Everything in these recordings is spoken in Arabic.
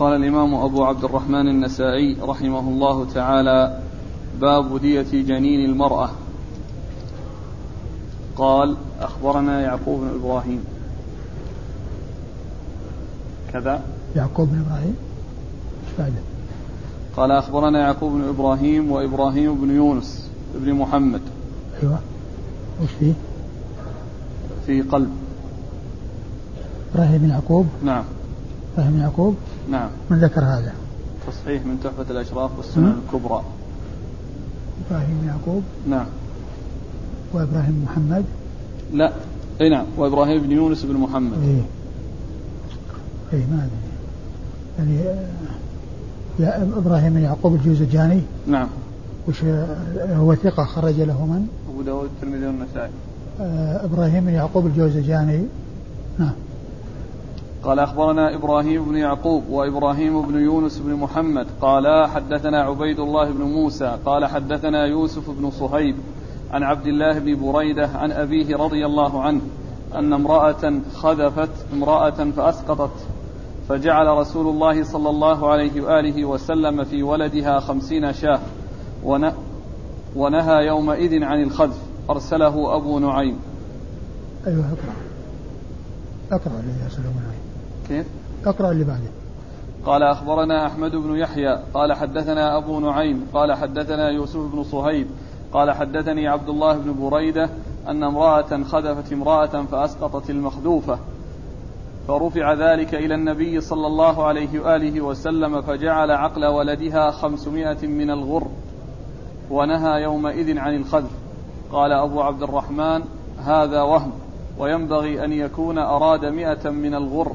قال الإمام أبو عبد الرحمن النسائي رحمه الله تعالى باب دية جنين المرأة. قال أخبرنا يعقوب بن إبراهيم. كذا. يعقوب بن إبراهيم؟ بعده؟ قال أخبرنا يعقوب بن إبراهيم وإبراهيم بن يونس بن محمد. أيوة. وش فيه؟ في قلب. إبراهيم بن يعقوب؟ نعم. إبراهيم بن يعقوب؟ نعم. من ذكر هذا؟ تصحيح من تحفة الأشراف والسنن الكبرى. إبراهيم يعقوب؟ نعم. وإبراهيم محمد؟ لا. أي نعم. وإبراهيم بن يونس بن محمد. إيه. إيه ما أدري. يعني آه، يا إبراهيم يعقوب الجوزجاني؟ نعم. وش آه، هو ثقة خرج له من؟ أبو داود الترمذي والنسائي. آه، إبراهيم بن يعقوب الجوزجاني؟ نعم. قال أخبرنا إبراهيم بن يعقوب وإبراهيم بن يونس بن محمد قال حدثنا عبيد الله بن موسى قال حدثنا يوسف بن صهيب عن عبد الله بن بريدة عن أبيه رضي الله عنه أن امرأة خذفت امرأة فأسقطت فجعل رسول الله صلى الله عليه وآله وسلم في ولدها خمسين شاة ونهى يومئذ عن الخذف. أرسله أبو نعيم. أيوه اقرأ. الذي أرسله أبو نعيم. كيف؟ اقرأ اللي بعده. قال أخبرنا أحمد بن يحيى قال حدثنا أبو نعيم قال حدثنا يوسف بن صهيب قال حدثني عبد الله بن بريدة أن امرأة خذفت امرأة فأسقطت المخذوفة فرفع ذلك إلى النبي صلى الله عليه وآله وسلم فجعل عقل ولدها خمسمائة من الغر ونهى يومئذ عن الخذف. قال أبو عبد الرحمن هذا وهم وينبغي أن يكون أراد مئة من الغر.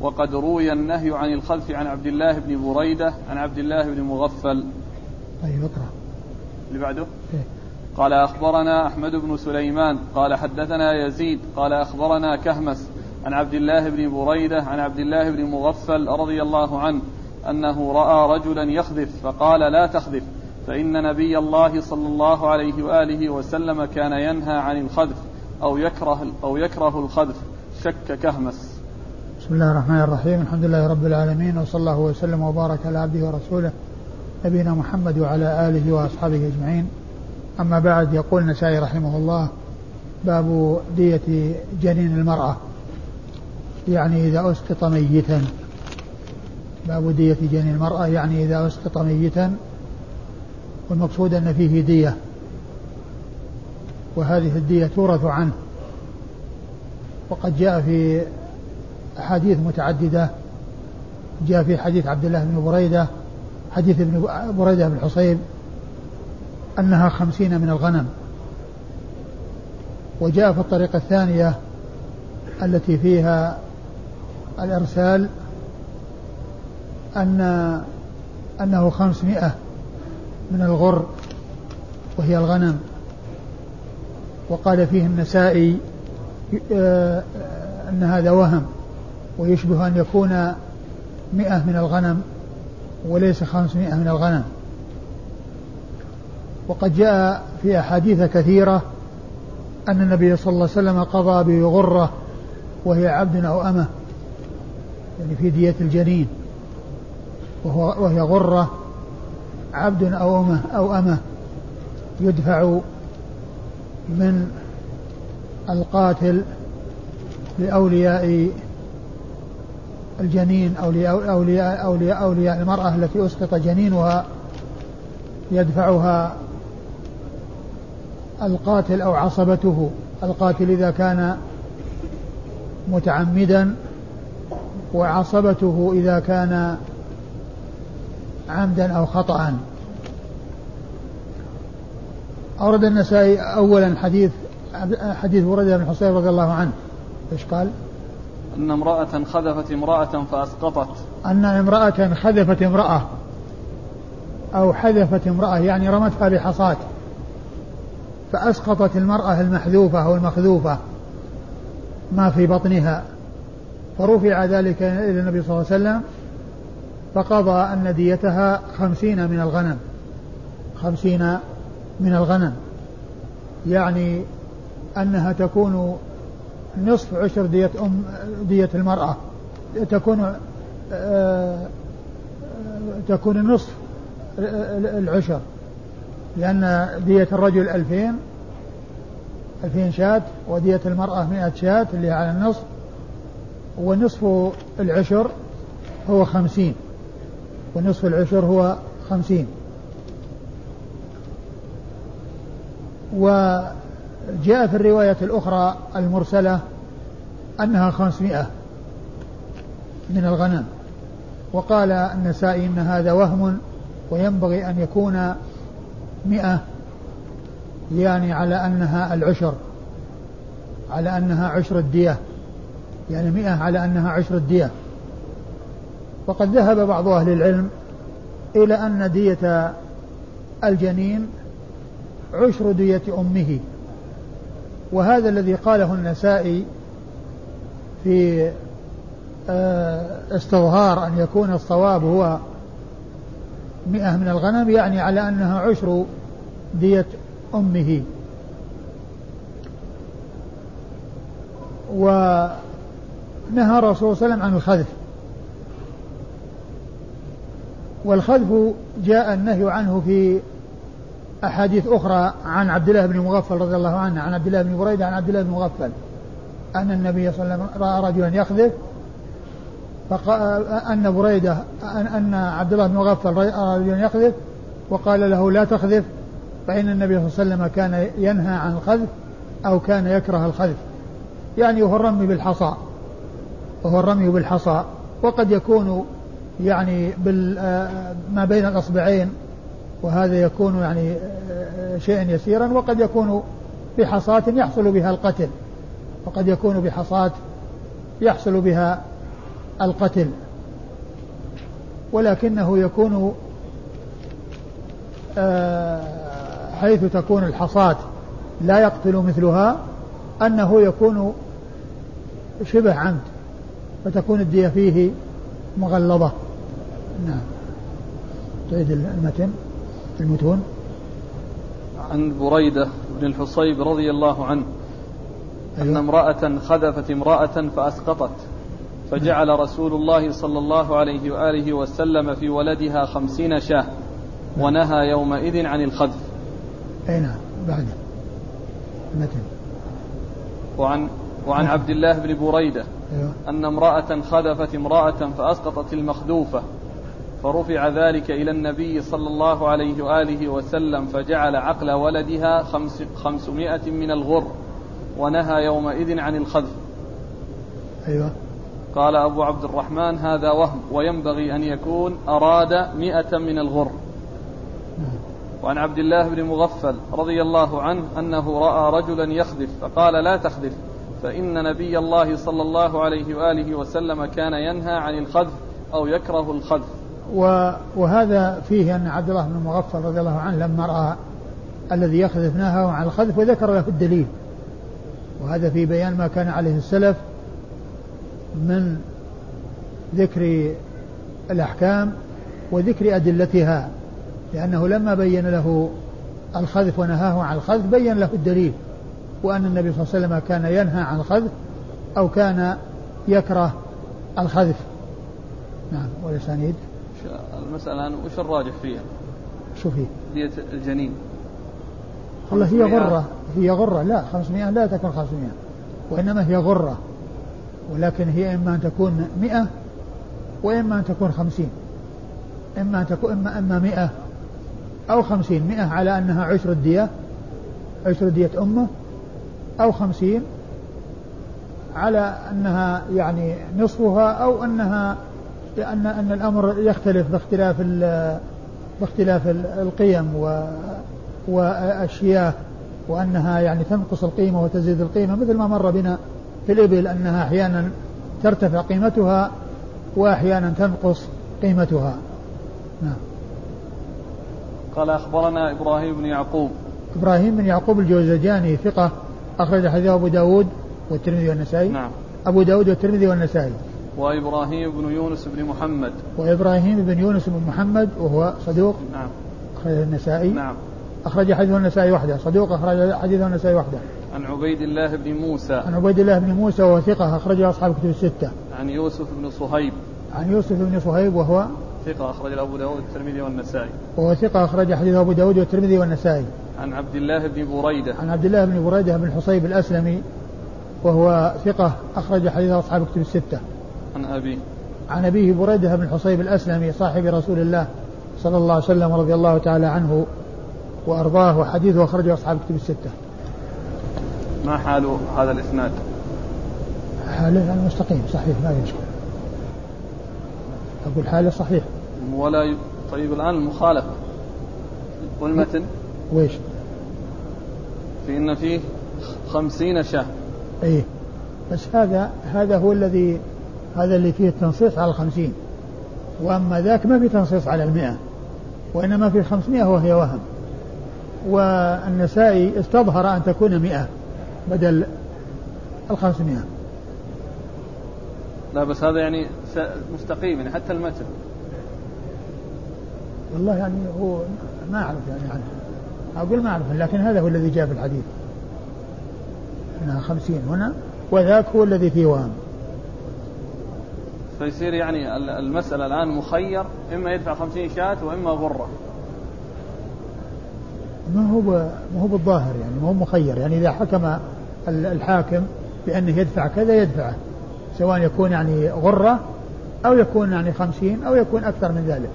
وقد روي النهي عن الخذف عن عبد الله بن بريدة عن عبد الله بن مغفل طيب اقرأ اللي بعده إيه؟ قال أخبرنا أحمد بن سليمان قال حدثنا يزيد قال أخبرنا كهمس عن عبد الله بن بريدة عن عبد الله بن مغفل رضي الله عنه أنه رأى رجلا يخذف فقال لا تخذف فإن نبي الله صلى الله عليه وآله وسلم كان ينهى عن الخذف أو يكره أو يكره الخذف شك كهمس. بسم الله الرحمن الرحيم، الحمد لله رب العالمين وصلى الله وسلم وبارك على عبده ورسوله نبينا محمد وعلى آله وأصحابه أجمعين. أما بعد يقول النسائي رحمه الله باب دية جنين المرأة. يعني إذا أسقط ميتا. باب دية جنين المرأة يعني إذا أسقط ميتا والمقصود أن فيه دية. وهذه الدية تورث عنه. وقد جاء في أحاديث متعددة. جاء في حديث عبد الله بن بريدة حديث ابن بريدة بن حصيب أنها خمسين من الغنم. وجاء في الطريقة الثانية التي فيها الإرسال أن أنه خمسمائة من الغر وهي الغنم. وقال فيه النسائي آه، أن هذا وهم. ويشبه أن يكون مئة من الغنم وليس خمسمائة من الغنم. وقد جاء في أحاديث كثيرة أن النبي صلى الله عليه وسلم قضى بغرة وهي عبد أو أمة يعني في دية الجنين وهو وهي غرة عبد أو أمة أو أمة يدفع من القاتل لأولياء الجنين أولياء أولياء أولياء, أولياء المرأة التي أسقط جنينها يدفعها القاتل أو عصبته. القاتل إذا كان متعمدا وعصبته إذا كان عمدا أو خطأ. أورد النسائي أولا حديث حديث ورد بن حصين رضي الله عنه. إيش قال؟ أن امرأة خذفت امرأة فأسقطت. أن امرأة خذفت امرأة أو حذفت امرأة يعني رمتها بحصاة فأسقطت المرأة المحذوفة أو المخذوفة ما في بطنها. فرفع ذلك إلى النبي صلى الله عليه وسلم فقضى أن ديتها خمسين من الغنم. خمسين من الغنم. يعني أنها تكون نصف عشر دية أم دية المرأة. تكون آه، تكون النصف العشر. لأن دية الرجل ألفين ألفين شاة ودية المرأة مئة شاة اللي على النصف. ونصف العشر هو خمسين. ونصف العشر هو خمسين. وجاء في الرواية الأخرى المرسلة أنها خمسمائة من الغنم وقال النسائي إن هذا وهم وينبغي أن يكون مئة يعني على أنها العشر على أنها عشر الدية يعني مئة على أنها عشر الدية. وقد ذهب بعض أهل العلم إلى أن دية الجنين عشر دية أمه. وهذا الذي قاله النسائي في آه، استظهار أن يكون الصواب هو مئة من الغنم يعني على أنها عشر دية أمه. ونهى الرسول صلى الله عليه وسلم عن الخذف. والخذف جاء النهي عنه في أحاديث أخرى عن عبد الله بن مغفل رضي الله عنه عن عبد الله بن بريدة عن عبد الله بن مغفل. أن النبي صلى الله عليه وسلم رأى رجلا يخذف أن بريدة أن عبد الله بن مغفل رأى رجلا يخذف وقال له لا تخذف فإن النبي صلى الله عليه وسلم كان ينهى عن الخذف أو كان يكره الخذف. يعني وهو الرمي بالحصى وهو الرمي بالحصى وقد يكون يعني بال ما بين الأصبعين وهذا يكون يعني شيئا يسيرا وقد يكون بحصاة يحصل بها القتل. وقد يكون بحصاة يحصل بها القتل. ولكنه يكون آه، حيث تكون الحصاة لا يقتل مثلها أنه يكون شبه عمد فتكون الدية فيه مغلظة. نعم. تعيد المتن. المتون عن بريدة بن الحصيب رضي الله عنه أيوة. أن امرأة خذفت امرأة فأسقطت فجعل رسول الله صلى الله عليه وآله وسلم في ولدها خمسين شاة ونهى يومئذ عن الخذف. أي نعم بعد. متن وعن وعن نعم. عبد الله بن بريدة أيوة. أن امرأة خذفت امرأة فأسقطت المخذوفة فرفع ذلك إلى النبي صلى الله عليه وآله وسلم فجعل عقل ولدها خمس خمسمائة من الغر ونهى يومئذ عن الخذف. أيوة. قال أبو عبد الرحمن هذا وهم وينبغي أن يكون أراد مئة من الغر. وعن عبد الله بن مغفل رضي الله عنه أنه رأى رجلا يخذف فقال لا تخذف فإن نبي الله صلى الله عليه وآله وسلم كان ينهى عن الخذف أو يكره الخذف. وهذا فيه أن عبد الله بن مغفل رضي الله عنه لما رأى الذي يخذف نهى عن الخذف وذكر له الدليل. وهذا في بيان ما كان عليه السلف من ذكر الأحكام وذكر أدلتها لأنه لما بين له الخذف ونهاه عن الخذف بين له الدليل وأن النبي صلى الله عليه وسلم كان ينهى عن الخذف أو كان يكره الخذف. نعم والأسانيد المسألة الآن وش الراجح فيها؟ شو فيه؟ دية الجنين. والله هي غرة. هي غرة. لا 500 لا تكون 500 وإنما هي غرة. ولكن هي إما أن تكون 100 وإما أن تكون 50 إما أن تكون إما إما 100 أو 50 100 على أنها عشر الدية. عشر دية أمه أو 50 على أنها يعني نصفها أو أنها لأن أن الأمر يختلف باختلاف باختلاف القيم و والشياه وأنها يعني تنقص القيمة وتزيد القيمة مثل ما مر بنا في الإبل أنها أحيانا ترتفع قيمتها وأحيانا تنقص قيمتها. نعم. قال أخبرنا إبراهيم بن يعقوب. إبراهيم بن يعقوب الجوزجاني ثقة أخرج حديثه أبو داود والترمذي والنسائي. نعم. أبو داود والترمذي والنسائي. وإبراهيم بن يونس بن محمد. وإبراهيم بن يونس بن محمد وهو صدوق نعم. أخرج النسائي. نعم. أخرج حديثه النسائي وحده. صدوق أخرج حديثه النسائي وحده. عن عبيد الله بن موسى. عن عبيد الله بن موسى وهو ثقة أخرجه أصحاب كتب الستة. عن يوسف بن صهيب. عن يوسف بن صهيب وهو ثقة أخرج أبو داود والترمذي والنسائي. وهو ثقة أخرج حديث أبو داود والترمذي والنسائي. عن عبد الله بن بريدة. عن عبد الله بن بريدة بن الحصيب الأسلمي وهو ثقة أخرج حديث أصحاب كتب الستة. عن أبيه عن أبيه بريدة بن الحصيب الأسلمي صاحب رسول الله صلى الله عليه وسلم رضي الله تعالى عنه وأرضاه وحديثه أخرجه أصحاب كتب الستة. ما حال هذا الإسناد؟ حاله المستقيم صحيح ما يشكل أقول حاله صحيح. ولا ي... طيب الآن المخالفة والمتن ويش؟ في إن فيه خمسين شاة. إيه. بس هذا هذا هو الذي هذا اللي فيه التنصيص على الخمسين. وأما ذاك ما في تنصيص على المئة وإنما في الخمسمائة وهي وهم. والنسائي استظهر أن تكون مئة بدل الخمسمائة. لا بس هذا يعني مستقيم يعني حتى المتن. والله يعني هو ما أعرف يعني عنه أقول ما أعرف لكن هذا هو الذي جاء في الحديث. أنها خمسين هنا وذاك هو الذي فيه وهم. فيصير يعني المسألة الآن مخير إما يدفع خمسين شاة وإما غرة. ما هو ما هو بالظاهر يعني ما هو مخير. يعني إذا حكم الحاكم بأنه يدفع كذا يدفعه سواء يكون يعني غرة أو يكون يعني خمسين أو يكون أكثر من ذلك.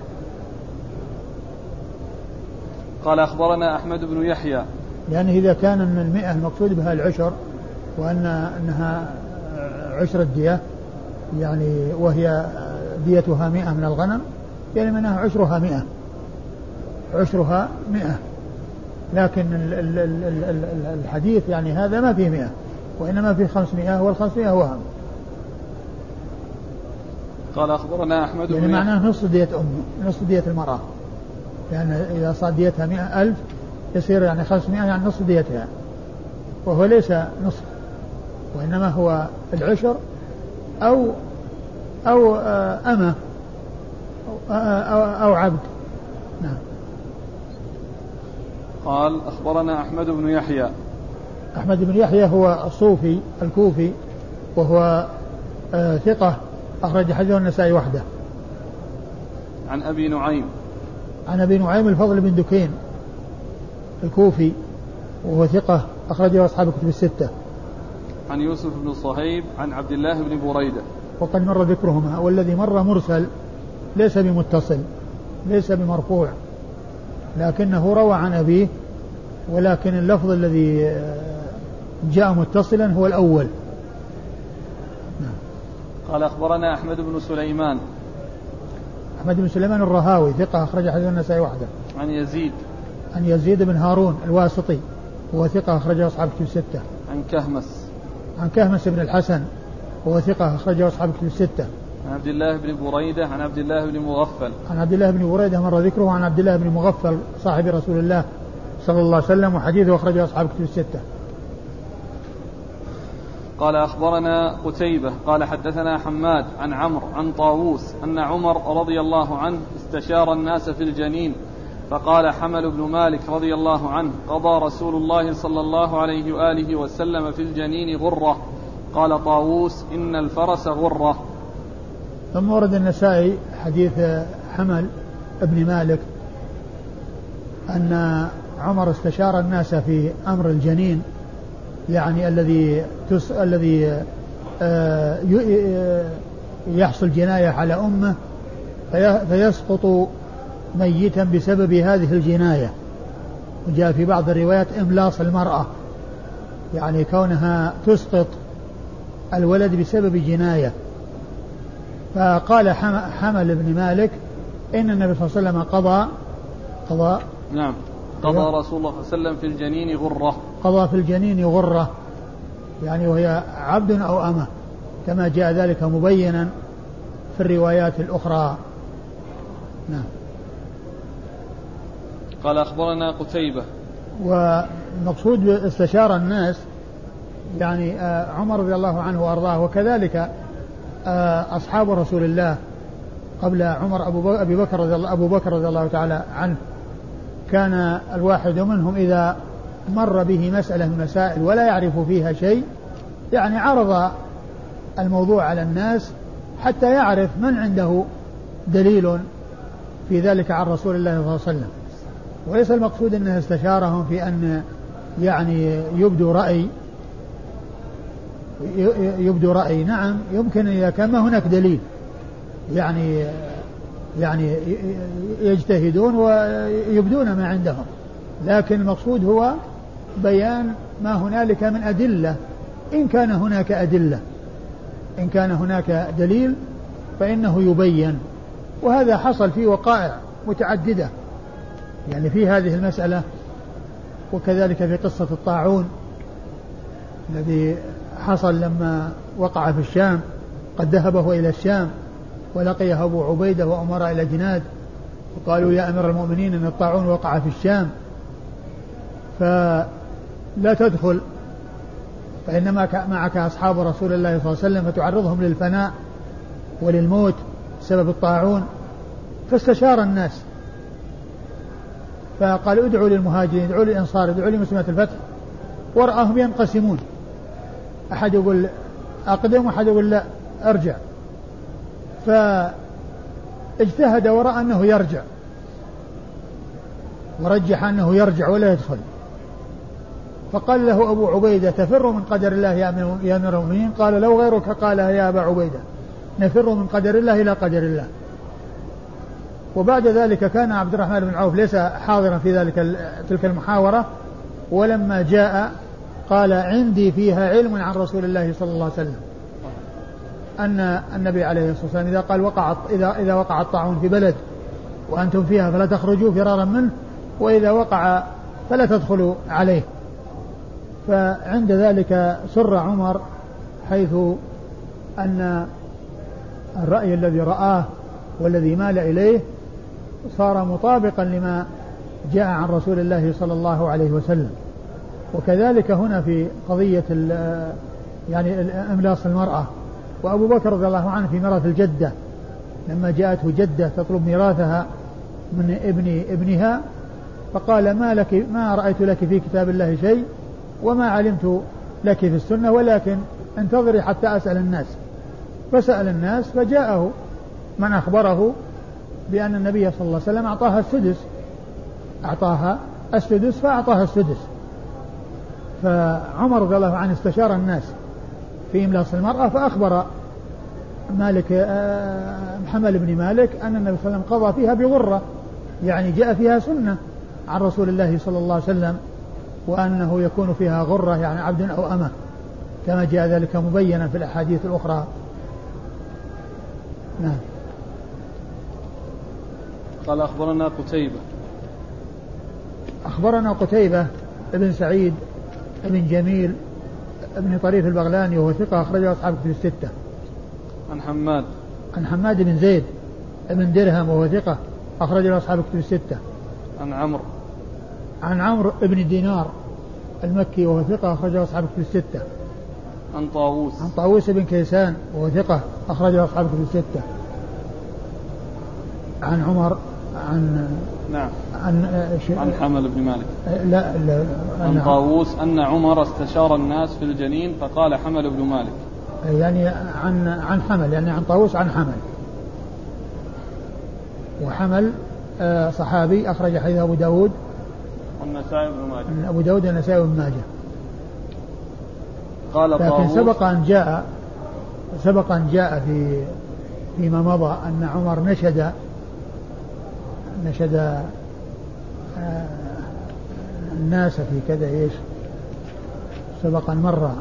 قال أخبرنا أحمد بن يحيى. يعني إذا كان من المئة المقصود بها العشر وأن أنها عشر الدية يعني وهي ديتها مئة من الغنم يعني منها عشرها مئة. عشرها مئة. لكن الحديث يعني هذا ما فيه مئة وإنما فيه خمسمائة والخمسمائة وهم. قال أخبرنا أحمد يعني معناه نصف دية أم نصف دية المرأة. لأن يعني إذا صار ديتها مئة ألف يصير يعني خمسمائة يعني نصف ديتها. وهو ليس نصف وإنما هو العشر أو أو أمة أو, أو, أو عبد. نعم. قال أخبرنا أحمد بن يحيى. أحمد بن يحيى هو الصوفي الكوفي وهو آه ثقة أخرج حديثه النسائي وحده. عن أبي نعيم. عن أبي نعيم الفضل بن دكين الكوفي وهو ثقة أخرجه أصحاب الكتب الستة. عن يوسف بن صهيب عن عبد الله بن بريدة. وقد مر ذكرهما والذي مر مرسل ليس بمتصل ليس بمرفوع لكنه روى عن أبيه ولكن اللفظ الذي آه، جاء متصلا هو الأول. نعم. قال أخبرنا أحمد بن سليمان. أحمد بن سليمان الرهاوي ثقة أخرج حديث النسائي وحده. عن يزيد. عن يزيد بن هارون الواسطي هو ثقة أخرجه أصحاب كتب الستة. عن كهمس. عن كهمس بن الحسن هو ثقة أخرجه أصحاب كتب الستة. عن عبد الله بن بريدة عن عبد الله بن مغفل. عن عبد الله بن بريدة مر ذكره عن عبد الله بن مغفل صاحب رسول الله صلى الله عليه وسلم وحديثه أخرجه أصحاب كتب الستة. قال أخبرنا قتيبة قال حدثنا حماد عن عمرو عن طاووس أن عمر رضي الله عنه استشار الناس في الجنين فقال حمل بن مالك رضي الله عنه قضى رسول الله صلى الله عليه وآله وسلم في الجنين غرة. قال طاووس إن الفرس غرة. ثم ورد النسائي حديث حمل ابن مالك أن عمر استشار الناس في أمر الجنين يعني الذي تس الذي آه، آه، يحصل جناية على أمه فيسقط ميتا بسبب هذه الجناية. وجاء في بعض الروايات إملاص المرأة. يعني كونها تسقط الولد بسبب جناية. فقال حمل بن مالك إن النبي صلى الله عليه وسلم قضى قضى نعم. قضى. رسول الله صلى الله عليه وسلم في الجنين غرة. قضى في الجنين غرة. يعني وهي عبد أو أمة. كما جاء ذلك مبينا في الروايات الأخرى. نعم. قال أخبرنا قتيبة. ومقصود استشار الناس يعني آه، عمر رضي الله عنه وأرضاه وكذلك آه، أصحاب رسول الله قبل عمر أبو أبي بكر رضي الله أبو بكر رضي الله تعالى عنه. كان الواحد منهم إذا مر به مسألة من مسائل ولا يعرف فيها شيء يعني عرض الموضوع على الناس حتى يعرف من عنده دليل في ذلك عن رسول الله صلى الله عليه وسلم. وليس المقصود أنه استشارهم في أن يعني يبدو رأي يبدو رأي. نعم يمكن إذا كان ما هناك دليل. يعني يعني يجتهدون ويبدون ما عندهم. لكن المقصود هو بيان ما هنالك من أدلة. إن كان هناك أدلة إن كان هناك دليل فإنه يبين. وهذا حصل في وقائع متعددة. يعني في هذه المسألة وكذلك في قصة الطاعون الذي حصل لما وقع في الشام قد ذهب هو إلى الشام ولقيه أبو عبيدة وأمراء الأجناد وقالوا يا أمير المؤمنين أن الطاعون وقع في الشام فلا تدخل فإنما معك أصحاب رسول الله صلى الله عليه وسلم فتعرضهم للفناء وللموت بسبب الطاعون فاستشار الناس فقال ادعوا للمهاجرين ادعوا للإنصار ادعوا لمسلمة الفتح. ورآهم ينقسمون. أحد يقول أقدم واحد يقول لا أرجع. فاجتهد ورأى أنه يرجع. ورجح أنه يرجع ولا يدخل. فقال له أبو عبيدة تفر من قدر الله يا أمير المؤمنين؟ قال لو غيرك قالها يا أبا عبيدة نفر من قدر الله إلى قدر الله. وبعد ذلك كان عبد الرحمن بن عوف ليس حاضرا في ذلك تلك المحاورة ولما جاء قال عندي فيها علم عن رسول الله صلى الله عليه وسلم. أن النبي عليه الصلاة والسلام إذا قال وقع إذا إذا وقع الطاعون في بلد وأنتم فيها فلا تخرجوا فرارا منه وإذا وقع فلا تدخلوا عليه. فعند ذلك سر عمر حيث أن الرأي الذي رآه والذي مال إليه صار مطابقا لما جاء عن رسول الله صلى الله عليه وسلم. وكذلك هنا في قضية يعني إملاص المرأة. وأبو بكر رضي الله عنه في ميراث الجدة. لما جاءته جدة تطلب ميراثها من ابن ابنها فقال ما لك ما رأيت لك في كتاب الله شيء وما علمت لك في السنة ولكن انتظري حتى أسأل الناس. فسأل الناس فجاءه من أخبره بأن النبي صلى الله عليه وسلم أعطاها السدس. أعطاها السدس فأعطاها السدس. فعمر رضي الله عنه استشار الناس في إملاص المرأة فأخبر مالك آه، محمد بن مالك أن النبي صلى الله عليه وسلم قضى فيها بغرة. يعني جاء فيها سنة عن رسول الله صلى الله عليه وسلم وأنه يكون فيها غرة يعني عبد أو أمة كما جاء ذلك مبينا في الأحاديث الأخرى. نعم. قال أخبرنا قتيبة أخبرنا قتيبة ابن سعيد ابن جميل ابن طريف البغلاني وهو ثقة أخرجه أصحاب كتب الستة. عن حماد عن حماد بن زيد ابن درهم وهو ثقة أخرجه أصحاب كتب الستة. عن عمرو عن عمرو بن دينار المكي وهو ثقة أخرجه أصحاب كتب الستة. عن طاووس عن طاووس بن كيسان وهو ثقة أخرجه أصحاب كتب الستة. عن عمر عن نعم. عن عن حمل بن مالك. لا لا عن طاووس أن عمر استشار الناس في الجنين فقال حمل بن مالك. يعني عن عن حمل يعني عن طاووس عن حمل. وحمل آه، صحابي أخرج حديث أبو داود. والنسائي بن ماجه. أبو داود والنسائي بن ماجه. قال لكن سبق أن جاء سبق أن جاء في فيما مضى أن عمر نشد نشد آه، الناس في كذا إيش؟ سبق أن مر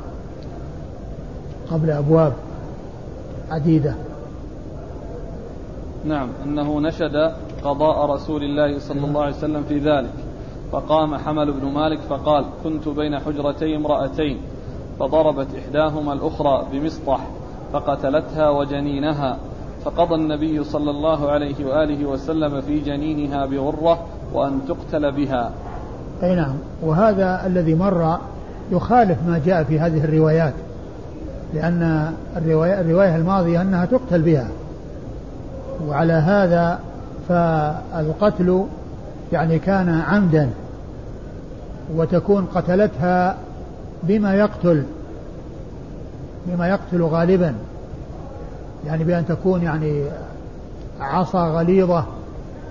قبل أبواب عديدة. نعم أنه نشد قضاء رسول الله صلى الله عليه وسلم في ذلك. فقام حمل بن مالك فقال كنت بين حجرتي امرأتين. فضربت إحداهما الأخرى بمسطح فقتلتها وجنينها. فقضى النبي صلى الله عليه وآله وسلم في جنينها بغرة وأن تقتل بها. أي نعم. وهذا الذي مر يخالف ما جاء في هذه الروايات لأن الرواية, الرواية الماضية أنها تقتل بها. وعلى هذا فالقتل يعني كان عمدا وتكون قتلتها بما يقتل بما يقتل غالبا. يعني بأن تكون يعني عصا غليظة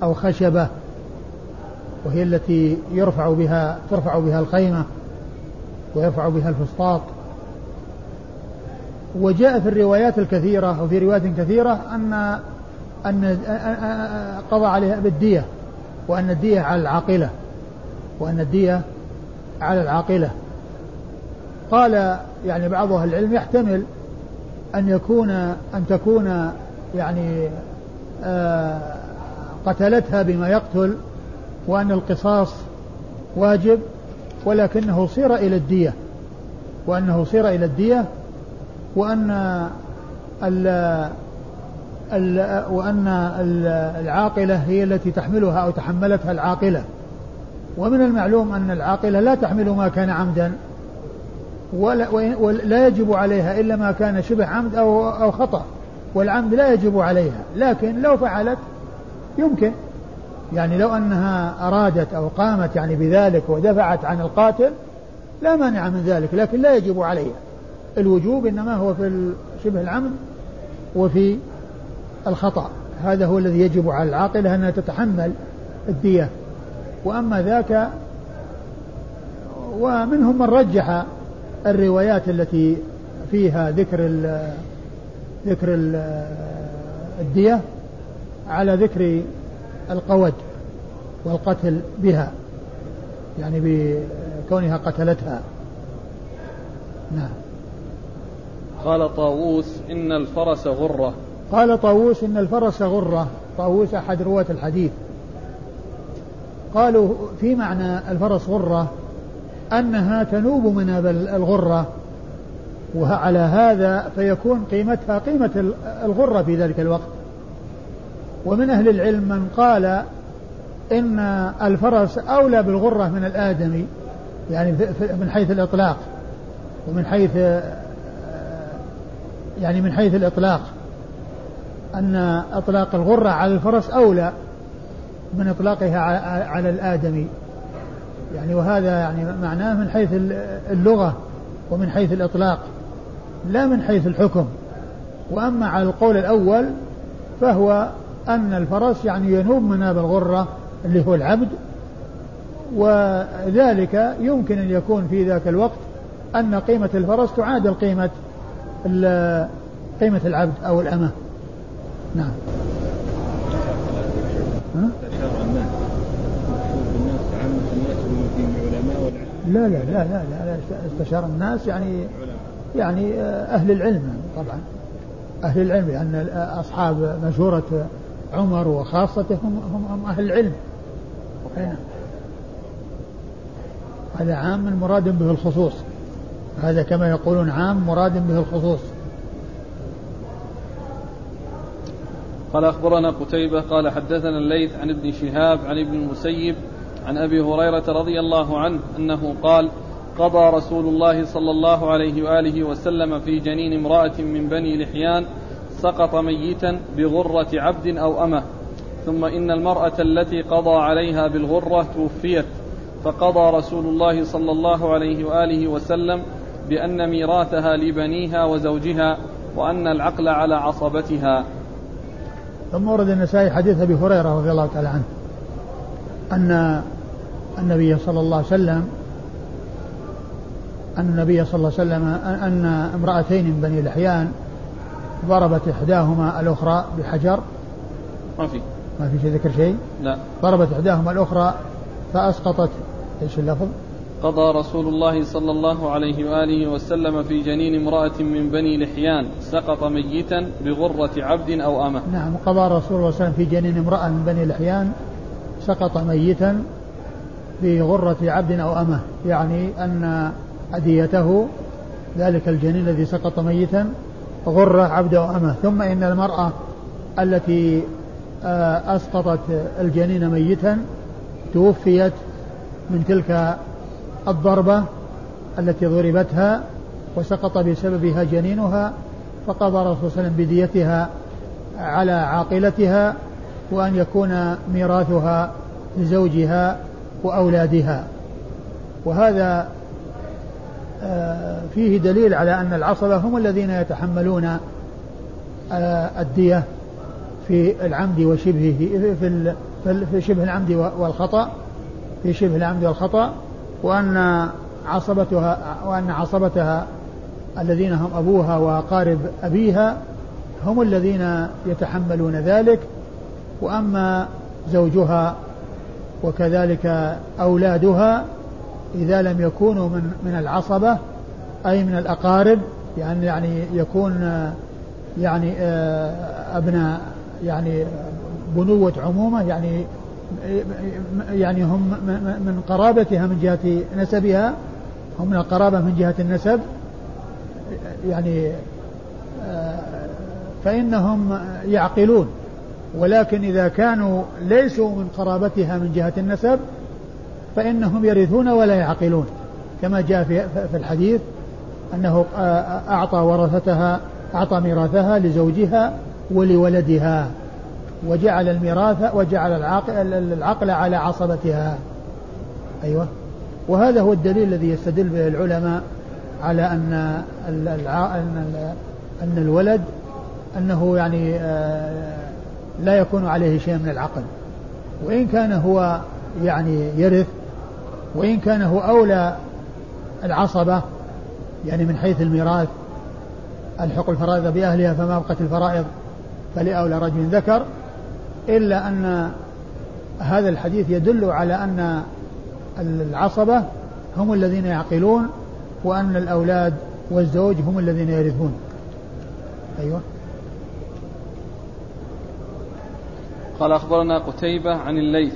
أو خشبة وهي التي يرفع بها ترفع بها الخيمة ويرفع بها الفسطاط. وجاء في الروايات الكثيرة وفي روايات كثيرة أن أن قضى عليها بالدية وأن الدية على العاقلة وأن الدية على العاقلة. قال يعني بعض أهل العلم يحتمل أن يكون أن تكون يعني آه قتلتها بما يقتل وأن القصاص واجب ولكنه صير إلى الدية. وأنه صير إلى الدية وأن ال ال وأن العاقلة هي التي تحملها أو تحملتها العاقلة. ومن المعلوم أن العاقلة لا تحمل ما كان عمدا. ولا, ولا يجب عليها إلا ما كان شبه عمد أو, أو خطأ. والعمد لا يجب عليها. لكن لو فعلت يمكن. يعني لو أنها أرادت أو قامت يعني بذلك ودفعت عن القاتل لا مانع من ذلك لكن لا يجب عليها. الوجوب إنما هو في شبه العمد وفي الخطأ. هذا هو الذي يجب على العاقلة أنها تتحمل الدية. وأما ذاك ومنهم من رجح الروايات التي فيها ذكر ال ذكر ال الدية على ذكر القود والقتل بها يعني بكونها قتلتها. نعم. قال طاووس إن الفرس غرة. قال طاووس إن الفرس غرة. طاووس أحد رواة الحديث. قالوا في معنى الفرس غرة؟ أنها تنوب مناب الغرة وعلى هذا فيكون قيمتها قيمة الغرة في ذلك الوقت. ومن أهل العلم من قال إن الفرس أولى بالغرة من الآدمي يعني من حيث الإطلاق ومن حيث يعني من حيث الإطلاق أن إطلاق الغرة على الفرس أولى من إطلاقها على الآدمي يعني وهذا يعني معناه من حيث اللغة ومن حيث الإطلاق لا من حيث الحكم. وأما على القول الأول فهو أن الفرس يعني ينوب مناب الغرة اللي هو العبد وذلك يمكن أن يكون في ذاك الوقت أن قيمة الفرس تعادل قيمة قيمة العبد أو الأمة. نعم. لا؟ لا لا لا لا استشار الناس يعني يعني أهل العلم طبعا. أهل العلم لأن أصحاب مشورة عمر وخاصته هم, هم أهل العلم. هذا عام مراد به الخصوص. هذا كما يقولون عام مراد به الخصوص. قال أخبرنا قتيبة قال حدثنا الليث عن ابن شهاب عن ابن المسيب عن أبي هريرة رضي الله عنه أنه قال قضى رسول الله صلى الله عليه وآله وسلم في جنين امرأة من بني لحيان سقط ميتا بغرة عبد أو أمة ثم إن المرأة التي قضى عليها بالغرة توفيت فقضى رسول الله صلى الله عليه وآله وسلم بأن ميراثها لبنيها وزوجها وأن العقل على عصبتها. ثم ورد النسائي حديث أبي هريرة رضي الله تعالى عنه. أن النبي صلى الله عليه وسلم أن النبي صلى الله عليه وسلم أن امرأتين من بني لحيان ضربت إحداهما الأخرى بحجر. ما في. ما في شيء ذكر شيء؟ لا. ضربت إحداهما الأخرى فأسقطت. إيش اللفظ؟ قضى رسول الله صلى الله عليه وآله وسلم في جنين امرأة من بني لحيان سقط ميتا بغرة عبد أو أمة. نعم قضى رسول الله صلى الله عليه وسلم في جنين امرأة من بني لحيان سقط ميتا بغرة عبد أو أمة يعني أن أديته ذلك الجنين الذي سقط ميتا غرة عبد أو أمة. ثم إن المرأة التي آه، أسقطت الجنين ميتا توفيت من تلك الضربة التي ضربتها وسقط بسببها جنينها فقضى الرسول صلى الله عليه وسلم بديتها على عاقلتها وأن يكون ميراثها لزوجها وأولادها. وهذا آه، فيه دليل على أن العصبة هم الذين يتحملون آه، الدية في العمد وشبهه في في شبه العمد والخطأ في شبه العمد والخطأ وأن عصبتها وأن عصبتها الذين هم أبوها وأقارب أبيها هم الذين يتحملون ذلك وأما زوجها وكذلك أولادها إذا لم يكونوا من من العصبة أي من الأقارب يعني يعني يكون يعني آه، أبناء يعني بنوة عمومة يعني يعني هم من قرابتها من جهة نسبها هم من القرابة من جهة النسب يعني آه، فإنهم يعقلون. ولكن إذا كانوا ليسوا من قرابتها من جهة النسب فإنهم يرثون ولا يعقلون. كما جاء في الحديث أنه أعطى ورثتها أعطى ميراثها لزوجها ولولدها وجعل الميراث وجعل العقل, العقل على عصبتها. أيوة. وهذا هو الدليل الذي يستدل به العلماء على أن أن الولد أنه يعني آه، لا يكون عليه شيء من العقل. وإن كان هو يعني يرث وإن كان هو أولى العصبة يعني من حيث الميراث الحق الفرائض بأهلها فما بقت الفرائض فلأولى رجل ذكر إلا أن هذا الحديث يدل على أن العصبة هم الذين يعقلون وأن الأولاد والزوج هم الذين يرثون. أيوه. قال أخبرنا قتيبة عن الليث.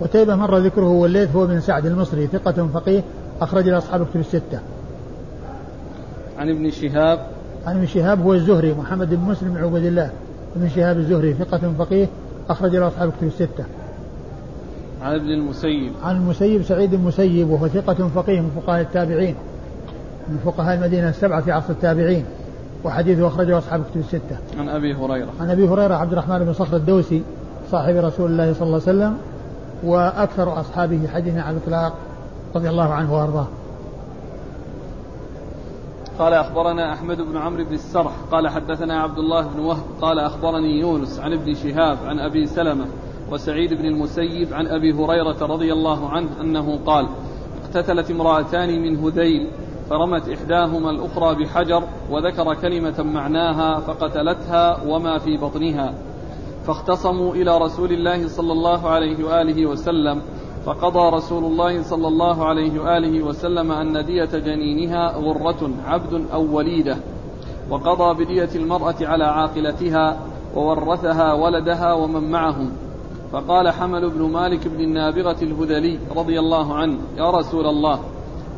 قتيبة مر ذكره والليث هو بن سعد المصري ثقة فقيه أخرج له أصحاب الكتب الستة. عن ابن شهاب. عن ابن شهاب هو الزهري محمد بن مسلم بن عبد الله. ابن شهاب الزهري ثقة فقيه أخرج له أصحاب الكتب الستة. عن ابن المسيب. عن المسيب سعيد المسيب وهو ثقة فقيه من فقهاء التابعين. من فقهاء المدينة السبعة في عصر التابعين. وحديثه أخرجه أصحاب الكتب الستة. عن أبي هريرة. عن أبي هريرة عبد الرحمن بن صخر الدوسي صاحب رسول الله صلى الله عليه وسلم وأكثر أصحابه حديثا على الإطلاق رضي الله عنه وأرضاه. قال أخبرنا أحمد بن عمرو بن السرح قال حدثنا عبد الله بن وهب قال أخبرني يونس عن ابن شهاب عن أبي سلمة وسعيد بن المسيب عن أبي هريرة رضي الله عنه أنه قال اقتتلت امرأتان من هذيل فرمت إحداهما الأخرى بحجر وذكر كلمة معناها فقتلتها وما في بطنها فاختصموا إلى رسول الله صلى الله عليه وآله وسلم فقضى رسول الله صلى الله عليه وآله وسلم أن دية جنينها غرة عبد أو وليدة وقضى بدية المرأة على عاقلتها وورثها ولدها ومن معهم فقال حمل بن مالك بن النابغة الهذلي رضي الله عنه يا رسول الله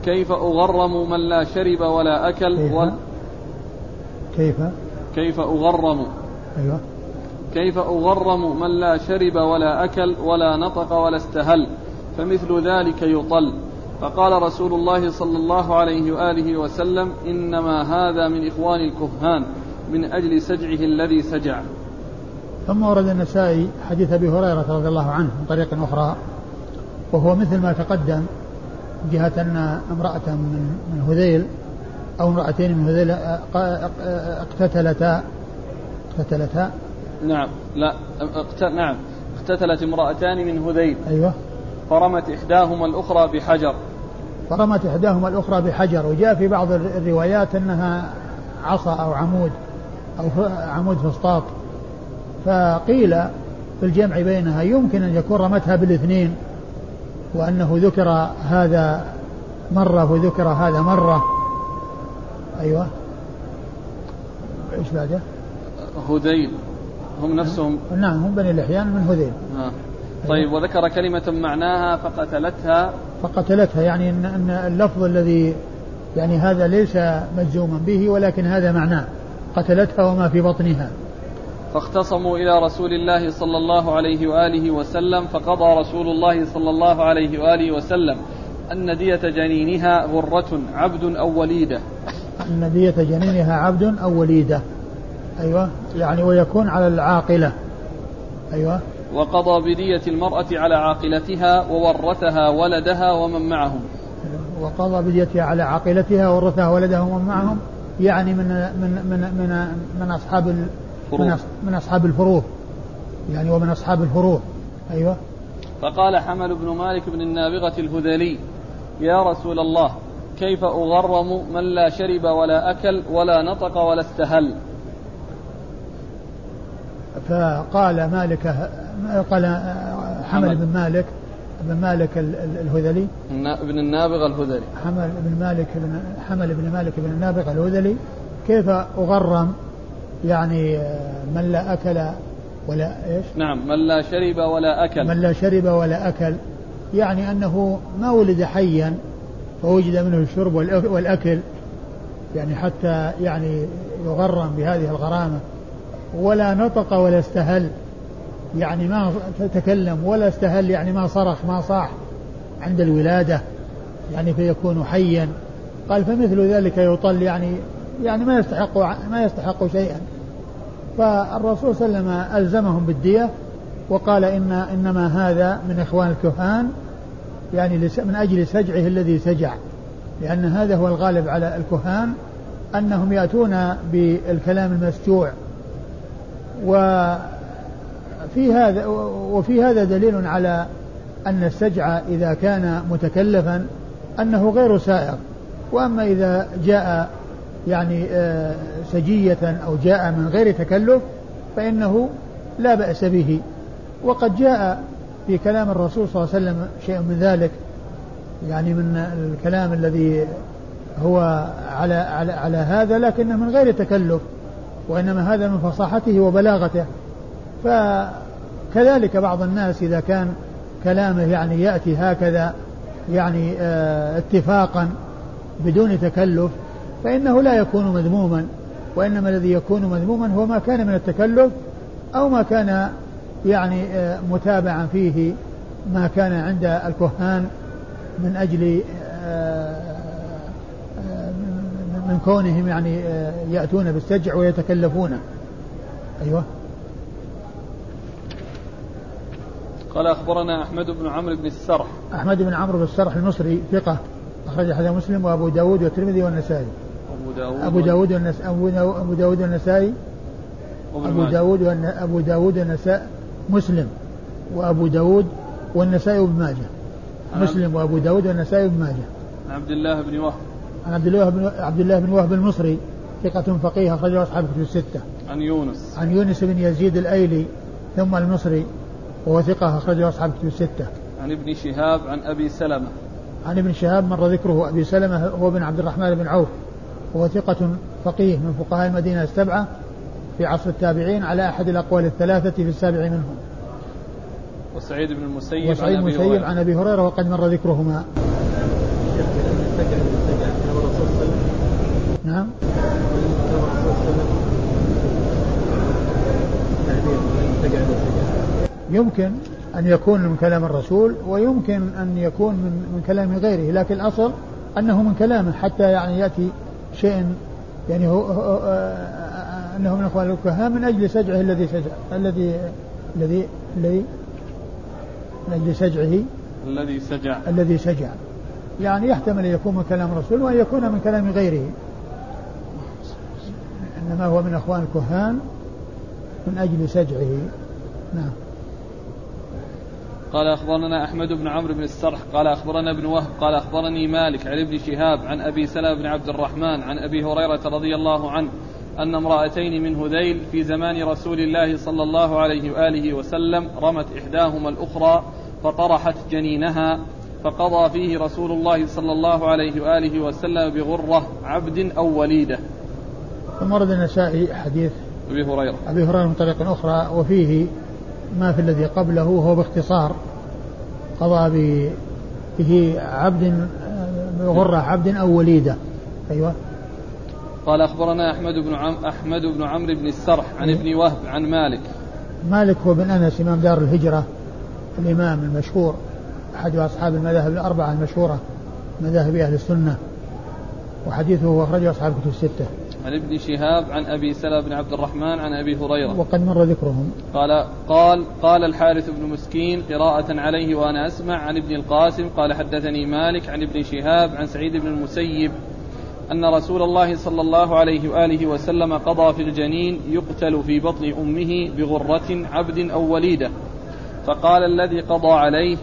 كيف أغرم من لا شرب ولا أكل كيف؟ و... كيف, كيف أغرم؟ أيوة. كيف أغرم من لا شرب ولا أكل ولا نطق ولا استهل؟ فمثل ذلك يطل. فقال رسول الله صلى الله عليه وآله وسلم إنما هذا من إخوان الكهان من أجل سجعه الذي سجع. ثم ورد النسائي حديث أبي هريرة رضي الله عنه من طريق أخرى وهو مثل ما تقدم جهة أن امرأة من من هذيل أو امرأتين من هذيل اقتتلتا. اقتتلتا. نعم. لا اقت... نعم. اقتتلت امرأتان من هذيل. أيوه. فرمت إحداهما الأخرى بحجر. فرمت إحداهما الأخرى بحجر. وجاء في بعض الروايات أنها عصا أو عمود أو عمود فسطاط. فقيل في الجمع بينها يمكن أن يكون رمتها بالاثنين. وأنه ذكر هذا مرة وذكر هذا مرة. أيوة. إيش بعده؟ هذيل. هم نفسهم. نعم هم بني الإحيان من هذيل. آه. طيب وذكر كلمة معناها فقتلتها. فقتلتها يعني أن, أن اللفظ الذي يعني هذا ليس مجزوما به ولكن هذا معناه. قتلتها وما في بطنها. فاختصموا إلى رسول الله صلى الله عليه وآله وسلم فقضى رسول الله صلى الله عليه وآله وسلم. أن دية جنينها غرة عبد أو وليدة؟ أن دية جنينها عبد أو وليدة. أيوة يعني ويكون على العاقلة. أيوة. وقضى بدية المرأة على عاقلتها وورثها ولدها ومن معهم. وقضى بديتها على عاقلتها وورثها ولدها ومن معهم يعني من من من من, من أصحاب من, من أصحاب الفروض. يعني ومن أصحاب الفروض. أيوة. فقال حمل بن مالك بن النابغة الهذلي يا رسول الله كيف أغرم من لا شرب ولا أكل ولا نطق ولا استهل؟ فقال مالك قال حمل بن مالك بن مالك الهذلي. بن النابغة الهذلي. حمل بن مالك بن حمل بن مالك بن النابغة الهذلي. كيف أغرم يعني من لا أكل ولا إيش؟ نعم من لا شرب ولا أكل. من لا شرب ولا أكل. يعني أنه ما ولد حيا فوجد منه الشرب والأكل. يعني حتى يعني يغرم بهذه الغرامة. ولا نطق ولا استهل. يعني ما تكلم ولا استهل. يعني ما صرخ ما صاح عند الولادة. يعني فيكون حيا. قال فمثل ذلك يطل. يعني يعني ما يستحق ما يستحق شيئا. فالرسول صلى الله عليه وسلم ألزمهم بالدية وقال إن إنما هذا من إخوان الكهان يعني من أجل سجعه الذي سجع. لأن هذا هو الغالب على الكهان أنهم يأتون بالكلام المسجوع. وفي هذا وفي هذا دليل على أن السجع إذا كان متكلفا أنه غير سائغ. وأما إذا جاء يعني آه، سجية أو جاء من غير تكلف فإنه لا بأس به. وقد جاء في كلام الرسول صلى الله عليه وسلم شيء من ذلك يعني من الكلام الذي هو على على على هذا لكنه من غير تكلف وإنما هذا من فصاحته وبلاغته. فكذلك بعض الناس إذا كان كلامه يعني يأتي هكذا يعني آه اتفاقا بدون تكلف فإنه لا يكون مذموما وإنما الذي يكون مذموما هو ما كان من التكلف أو ما كان يعني آه متابعا فيه ما كان عند الكهان من أجل آه من كونهم يعني آه، يأتون بالسجع ويتكلفونه أيوة. قال أخبرنا أحمد بن عمرو بن السرح. أحمد بن عمرو بن السرح المصري ثقة أخرج حديث مسلم وأبو داود والترمذي والنسائي. أبو داود أبو داود. أبو داود والنسائي أبو داود. أبو داود والنسائي مسلم وأبو داود والنسائي وابن ماجه مسلم وأبو داود والنسائي وابن ماجه عبد الله بن وهب عن عبد الله بن عبد الله بن وهب المصري ثقة فقيه أخرجه أصحاب الكتب الستة. عن يونس. عن يونس بن يزيد الأيلي ثم المصري وهو ثقة أخرجه أصحاب الكتب الستة. عن ابن شهاب عن أبي سلمة. عن ابن شهاب مر ذكره أبي سلمة هو بن عبد الرحمن بن عوف وهو ثقة فقيه من فقهاء المدينة السبعة في عصر التابعين على أحد الأقوال الثلاثة في السابع منهم. وسعيد بن المسيب وسعيد عن المسيب عن أبي هريرة وقد مر ذكرهما. نعم يمكن أن يكون من كلام الرسول ويمكن أن يكون من, من كلام غيره لكن الأصل أنه من كلامه حتى يعني يأتي شيء يعني هو, هو أنه من أخوان الكهان من أجل سجعه الذي سجع الذي الذي الذي من أجل سجعه. الذي سجع. الذي سجع. يعني يحتمل أن يكون من كلام الرسول وأن يكون من كلام غيره. إنما هو من أخوان الكهان من أجل سجعه. نعم. قال أخبرنا أحمد بن عمرو بن السرح قال أخبرنا ابن وهب قال أخبرني مالك عن ابن شهاب عن أبي سلمة بن عبد الرحمن عن أبي هريرة رضي الله عنه أن امرأتين من هذيل في زمان رسول الله صلى الله عليه وآله وسلم رمت إحداهما الأخرى فطرحت جنينها فقضى فيه رسول الله صلى الله عليه وآله وسلم بغرة عبد أو وليدة. ثم ورد النسائي حديث أبي هريرة. أبي هريرة من طريق أخرى وفيه ما في الذي قبله هو باختصار. قضى به عبد بغرة عبد أو وليدة. أيوة. قال أخبرنا أحمد بن عم أحمد بن عمرو بن السرح عن ابن وهب عن مالك. مالك هو بن أنس إمام دار الهجرة الإمام المشهور أحد أصحاب المذاهب الأربعة المشهورة مذاهب أهل السنة وحديثه أخرجه أصحاب الكتب الستة. عن ابن شهاب عن أبي سلمة بن عبد الرحمن عن أبي هريرة. وقد مر ذكرهم. قال قال قال الحارث بن مسكين قراءة عليه وأنا أسمع عن ابن القاسم قال حدثني مالك عن ابن شهاب عن سعيد بن المسيب أن رسول الله صلى الله عليه وآله وسلم قضى في الجنين يقتل في بطن أمه بغرة عبد أو وليدة. فقال الذي قضى عليه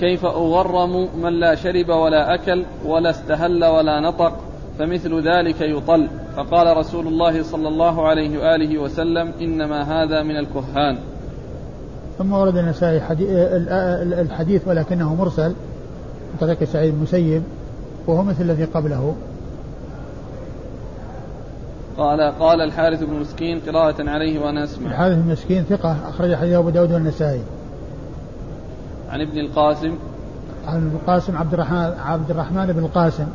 كيف أغرم من لا شرب ولا أكل ولا استهل ولا نطق فمثل ذلك يطل. فقال رسول الله صلى الله عليه وآله وسلم إنما هذا من الكهان. ثم ورد النسائي الحديث ولكنه مرسل طريق سعيد المسيب وهو مثل الذي قبله. قال قال الحارث بن مسكين قراءة عليه وأنا أسمع. الحارث بن مسكين ثقة أخرج حديث أبو داود والنسائي. عن ابن القاسم. عن ابن القاسم عبد الرحمن عبد الرحمن بن القاسم.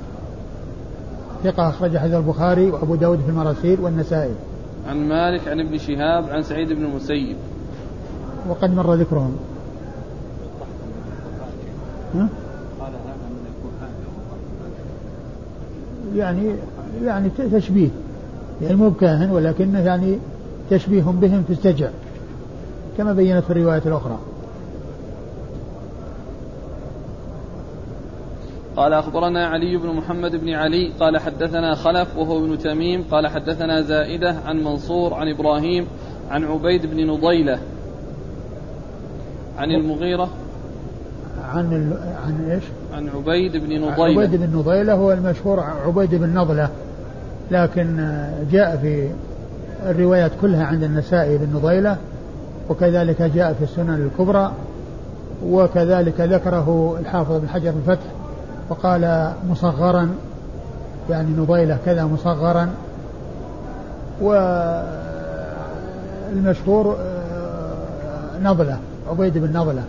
ثقة أخرج حديث البخاري وأبو داود في المراسيل والنسائي. عن مالك عن ابن شهاب عن سعيد بن المسيب. وقد مر ذكرهم. ها؟ يعني يعني تشبيه. يعني مو بكاهن ولكنه يعني تشبيه بهم في السجع كما بينت في الرواية الأخرى. قال أخبرنا علي بن محمد بن علي قال حدثنا خلف وهو ابن تميم قال حدثنا زائدة عن منصور عن إبراهيم عن عبيد بن نضيلة عن المغيرة عن ال... عن إيش؟ عن عبيد بن نضيلة عبيد بن نضيلة هو المشهور عبيد بن نضلة لكن جاء في الروايات كلها عند النسائي بن نضيلة وكذلك جاء في السنن الكبرى وكذلك ذكره الحافظ بن حجر الفتح وقال مصغرا يعني نضيلة كذا مصغرا. والمشهور آه، نضلة عبيد بن نضلة.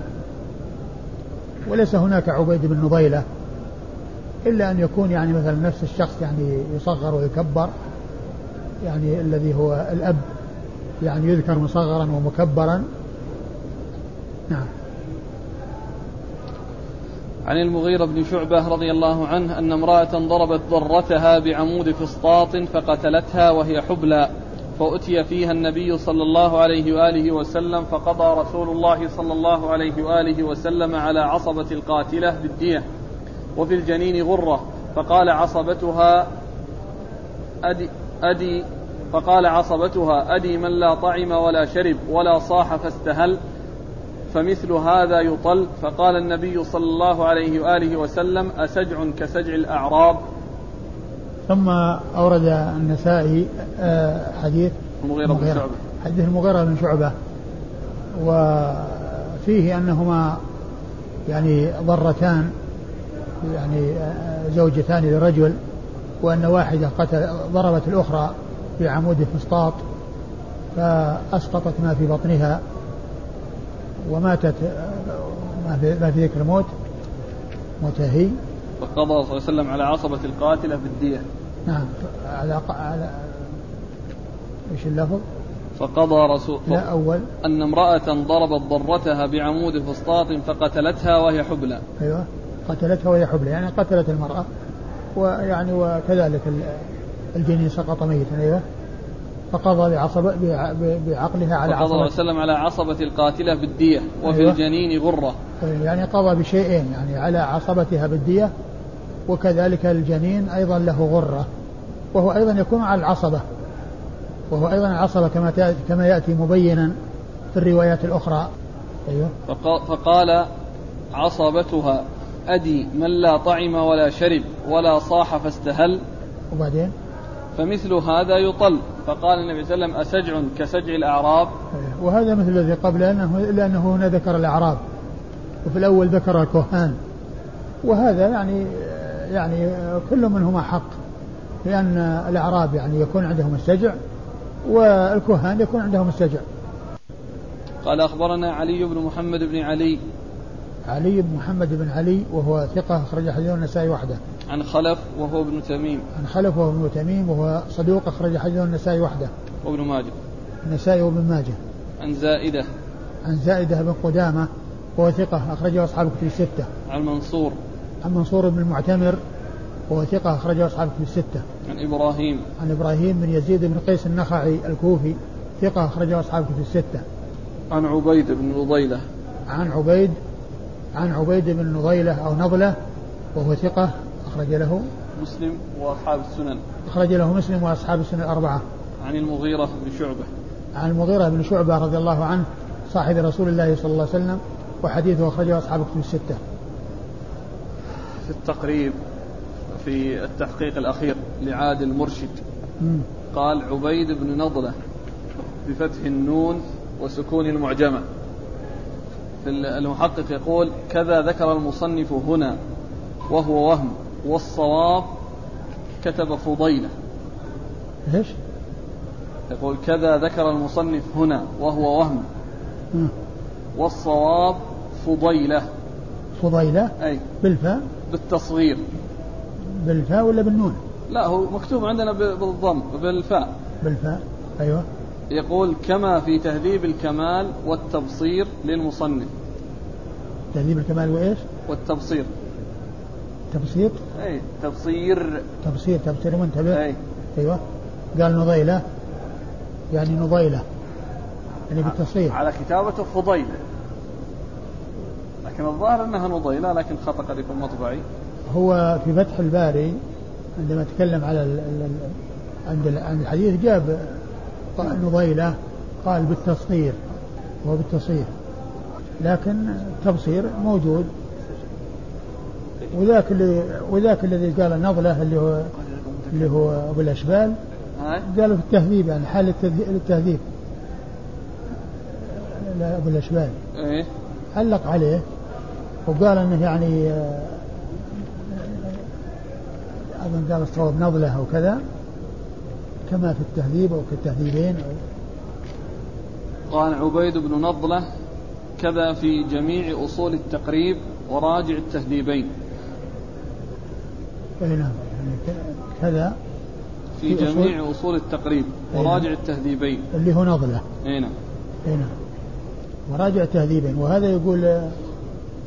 وليس هناك عبيد بن نضيلة إلا أن يكون يعني مثلا نفس الشخص يعني يصغر ويكبر يعني الذي هو الأب يعني يذكر مصغرا ومكبرا. نعم. عن المغيرة بن شعبة رضي الله عنه أن امرأة ضربت ضرتها بعمود فسطاط فقتلتها وهي حبلى فأتي فيها النبي صلى الله عليه وآله وسلم فقضى رسول الله صلى الله عليه وآله وسلم على عصبة القاتلة بالدية وفي الجنين غرة فقال عصبتها أدي, أدي فقال عصبتها أدي من لا طعم ولا شرب ولا صاح فاستهل فمثل هذا يطل فقال النبي صلى الله عليه وآله وسلم أسجع كسجع الأعراب. ثم أورد النسائي آه، حديث المغيرة بن شعبة. حديث المغيرة بن شعبة. وفيه أنهما يعني ضرتان يعني آه، زوجتان لرجل وأن واحدة قتل ضربت الأخرى بعمود فسطاط فأسقطت ما في بطنها. وماتت ما في, ما في ذكر الموت وتهي فقضى صلى الله عليه وسلم على عصبة القاتلة بالدية نعم على على إيش اللفظ؟ فقضى رسول لا أول. أن امرأة ضربت ضرتها بعمود فسطاط فقتلتها وهي حبلى. أيوه قتلتها وهي حبلى يعني قتلت المرأة ويعني وكذلك الجنين سقط ميتا أيوه. فقضى بعصبة بعقلها على عصبة. الله وسلم على عصبة القاتلة بالدية وفي أيوة. الجنين غرة. يعني قضى بشيئين يعني على عصبتها بالدية وكذلك الجنين أيضا له غرة وهو أيضا يكون على العصبة وهو أيضا العصبة كما كما يأتي مبينا في الروايات الأخرى. أيوه. فقال عصبتها أدي من لا طعم ولا شرب ولا صاح فاستهل. وبعدين؟ فمثل هذا يطل. فقال النبي صلى الله عليه وسلم أسجع كسجع الأعراب. وهذا مثل الذي قبل لأنه, لأنه هنا ذكر الأعراب وفي الأول ذكر الكهان. وهذا يعني يعني كل منهما حق لأن الأعراب يعني يكون عندهم السجع والكهان يكون عندهم السجع. قال أخبرنا علي بن محمد بن علي علي بن محمد بن علي وهو ثقة أخرج حديث النسائي وحده. عن خلف وهو ابن تميم. عن خلف وهو ابن تميم وهو صدوق أخرج حديث النسائي وحده. وابن ماجه. النسائي وابن ماجه. عن زائدة. عن زائدة بن قدامة وهو ثقة أخرجه أصحاب كتب الستة. عن منصور. عن منصور بن المعتمر وهو ثقة أخرجه أصحاب كتب الستة. عن إبراهيم. عن إبراهيم بن يزيد بن قيس النخعي الكوفي ثقة أخرجه أصحاب كتب الستة. عن عبيد بن نضيلة عن عبيد عن عبيد بن نضيلة أو نضلة وهو ثقة أخرج له مسلم وأصحاب السنن. أخرج له مسلم وأصحاب السنن الأربعة. عن المغيرة بن شعبة. عن المغيرة بن شعبة رضي الله عنه صاحب رسول الله صلى الله عليه وسلم وحديثه أخرجه أصحاب كتب الستة. في التقريب في التحقيق الأخير لعادل المرشد. قال عبيد بن نضلة بفتح النون وسكون المعجمة. المحقق يقول كذا ذكر المصنف هنا وهو وهم والصواب كتب فضيلة. إيش؟ يقول كذا ذكر المصنف هنا وهو وهم والصواب فضيلة. فضيلة؟ أي. بالفاء؟ بالتصغير. بالفاء ولا بالنون؟ لا هو مكتوب عندنا بالضم بالفاء. بالفاء أيوه. يقول كما في تهذيب الكمال والتبصير للمصنف. تهذيب الكمال وإيش؟ والتبصير. تبصير؟ أي تبصير. تبصير تبصير منتبه أي. أيوه. قال نضيلة. يعني نضيلة. يعني بالتصحيح على كتابته فضيلة. لكن الظاهر أنها نضيلة لكن خطأ قد يكون مطبعي. هو في فتح الباري عندما تكلم على ال ال عند الحديث جاب نضيلة قال بالتصغير هو بالتصغير لكن التبصير موجود. وذاك اللي وذاك الذي قال النضلة اللي هو اللي هو أبو الأشبال قالوا في التهذيب يعني حال التهذيب لا أبو الأشبال. إيه. علق عليه وقال إنه يعني آه، اظن قال الصواب نضلة أو كذا كما في التهذيب أو في التهذيبين أو قال عبيد بن نضلة كذا في جميع أصول التقريب وراجع التهذيبين. أي نعم. يعني كذا في, في جميع أصول, أصول التقريب وراجع نعم. التهذيبين. اللي هو نضلة. أي نعم. أي نعم. وراجع التهذيبين. وهذا يقول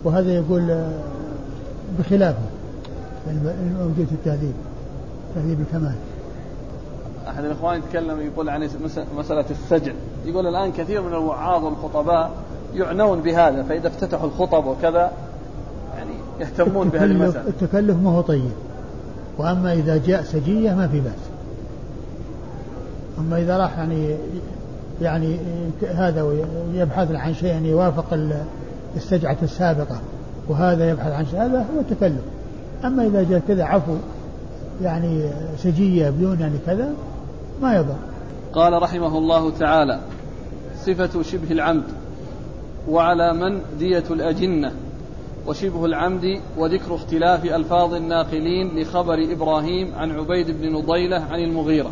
وهذا يقول بخلافه. الموجود في التهذيب. تهذيب الكمال. أحد الإخوان يتكلم يقول عن مسألة السجع يقول الآن كثير من الوعاظ والخطباء يعنون بهذا فإذا افتتحوا الخطب وكذا يعني يهتمون بهذه المسألة. التكلف ما هو طيب. وأما إذا جاء سجية ما في بأس. أما إذا راح يعني يعني هذا يبحث عن شيء يوافق السجعة السابقة وهذا يبحث عن شيء هذا هو التكلف. أما إذا جاء كذا عفو يعني سجية بدون يعني كذا ما يضر. قال رحمه الله تعالى صفة شبه العمد وعلى من دية الأجنة وشبه العمد وذكر اختلاف ألفاظ الناقلين لخبر إبراهيم عن عبيد بن نضيلة عن المغيرة.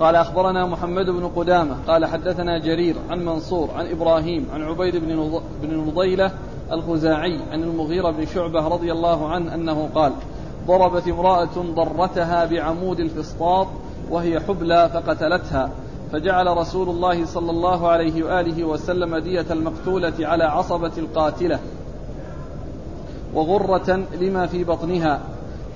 قال أخبرنا محمد بن قدامة قال حدثنا جرير عن منصور عن إبراهيم عن عبيد بن نضيلة الخزاعي عن المغيرة بن شعبة رضي الله عنه أنه قال ضربت امرأة ضرتها بعمود الفسطاط وهي حبلى فقتلتها. فجعل رسول الله صلى الله عليه وآله وسلم دية المقتولة على عصبة القاتلة وغرة لما في بطنها.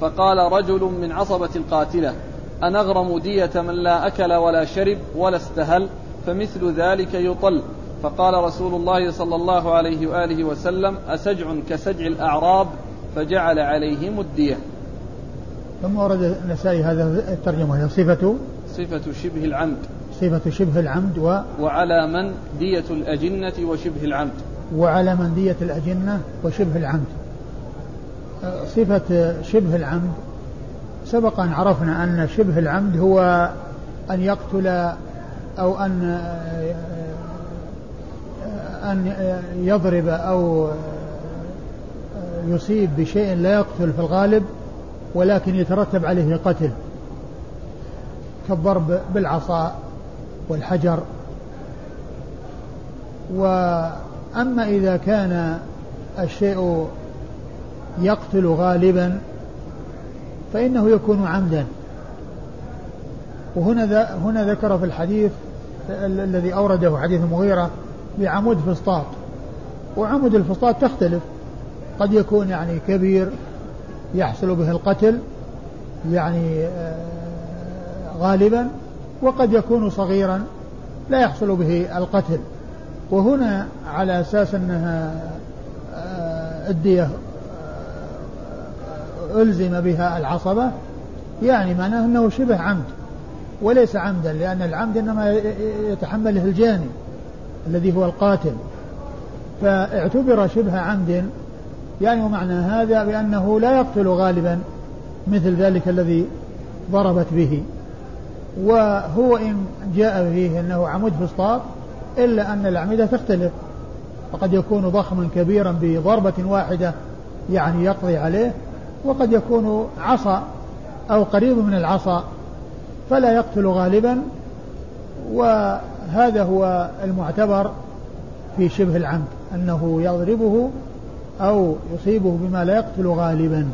فقال رجل من عصبة القاتلة أنغرم دية من لا أكل ولا شرب ولا استهل فمثل ذلك يطل. فقال رسول الله صلى الله عليه وآله وسلم أسجع كسجع الأعراب? فجعل عليهم الدية. ثم ورد النسائي هذا الترجمة هي صفة صفة شبه العمد. صفة شبه العمد و وعلى من؟ دية الأجنة وشبه العمد. وعلى من دية الأجنة وشبه العمد. صفة شبه العمد سبق أن عرفنا أن شبه العمد هو أن يقتل أو أن أن يضرب أو يصيب بشيء لا يقتل في الغالب ولكن يترتب عليه القتل كالضرب بالعصا والحجر. وأما إذا كان الشيء يقتل غالبا فإنه يكون عمدا. وهنا هنا ذكر في الحديث الذي أورده حديث المغيرة بعمود فسطاط. وعمود الفسطاط تختلف. قد يكون يعني كبير يحصل به القتل يعني آه، غالبا وقد يكون صغيرا لا يحصل به القتل. وهنا على أساس أنها آه، الدية آه، ألزم بها العصبة يعني معناه أنه شبه عمد وليس عمدا لأن العمد إنما يتحمله الجاني الذي هو القاتل. فاعتبر شبه عمد يعني ومعنى هذا بأنه لا يقتل غالبا مثل ذلك الذي ضربت به. وهو إن جاء فيه أنه عمود فسطاط إلا أن الأعمدة تختلف. فقد يكون ضخما كبيرا بضربة واحدة يعني يقضي عليه وقد يكون عصا أو قريب من العصا فلا يقتل غالبا. وهذا هو المعتبر في شبه العمد أنه يضربه أو يصيبه بما لا يقتل غالبا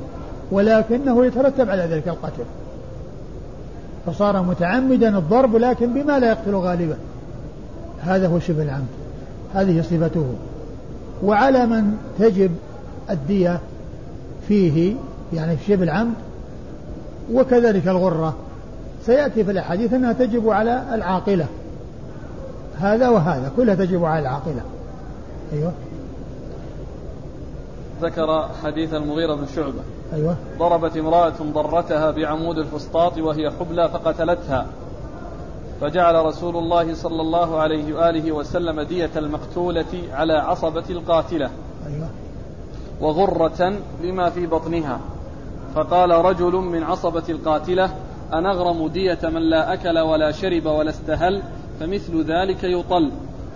ولكنه يترتب على ذلك القتل. فصار متعمدا الضرب لكن بما لا يقتل غالبا. هذا هو شبه العمد. هذه صفته. وعلى من تجب الدية فيه يعني في شبه العمد وكذلك الغرة. سيأتي في الأحاديث أنها تجب على العاقلة. هذا وهذا كلها تجب على العاقلة. أيوه. ذكر حديث المغيرة بن شعبة. أيوه. ضربت امرأة ضرتها بعمود الفسطاط وهي حبلى فقتلتها. فجعل رسول الله صلى الله عليه وآله وسلم دية المقتولة على عصبة القاتلة. أيوه. وغرة لما في بطنها. فقال رجل من عصبة القاتلة أنغرم دية من لا أكل ولا شرب ولا استهل فمثل ذلك يطل.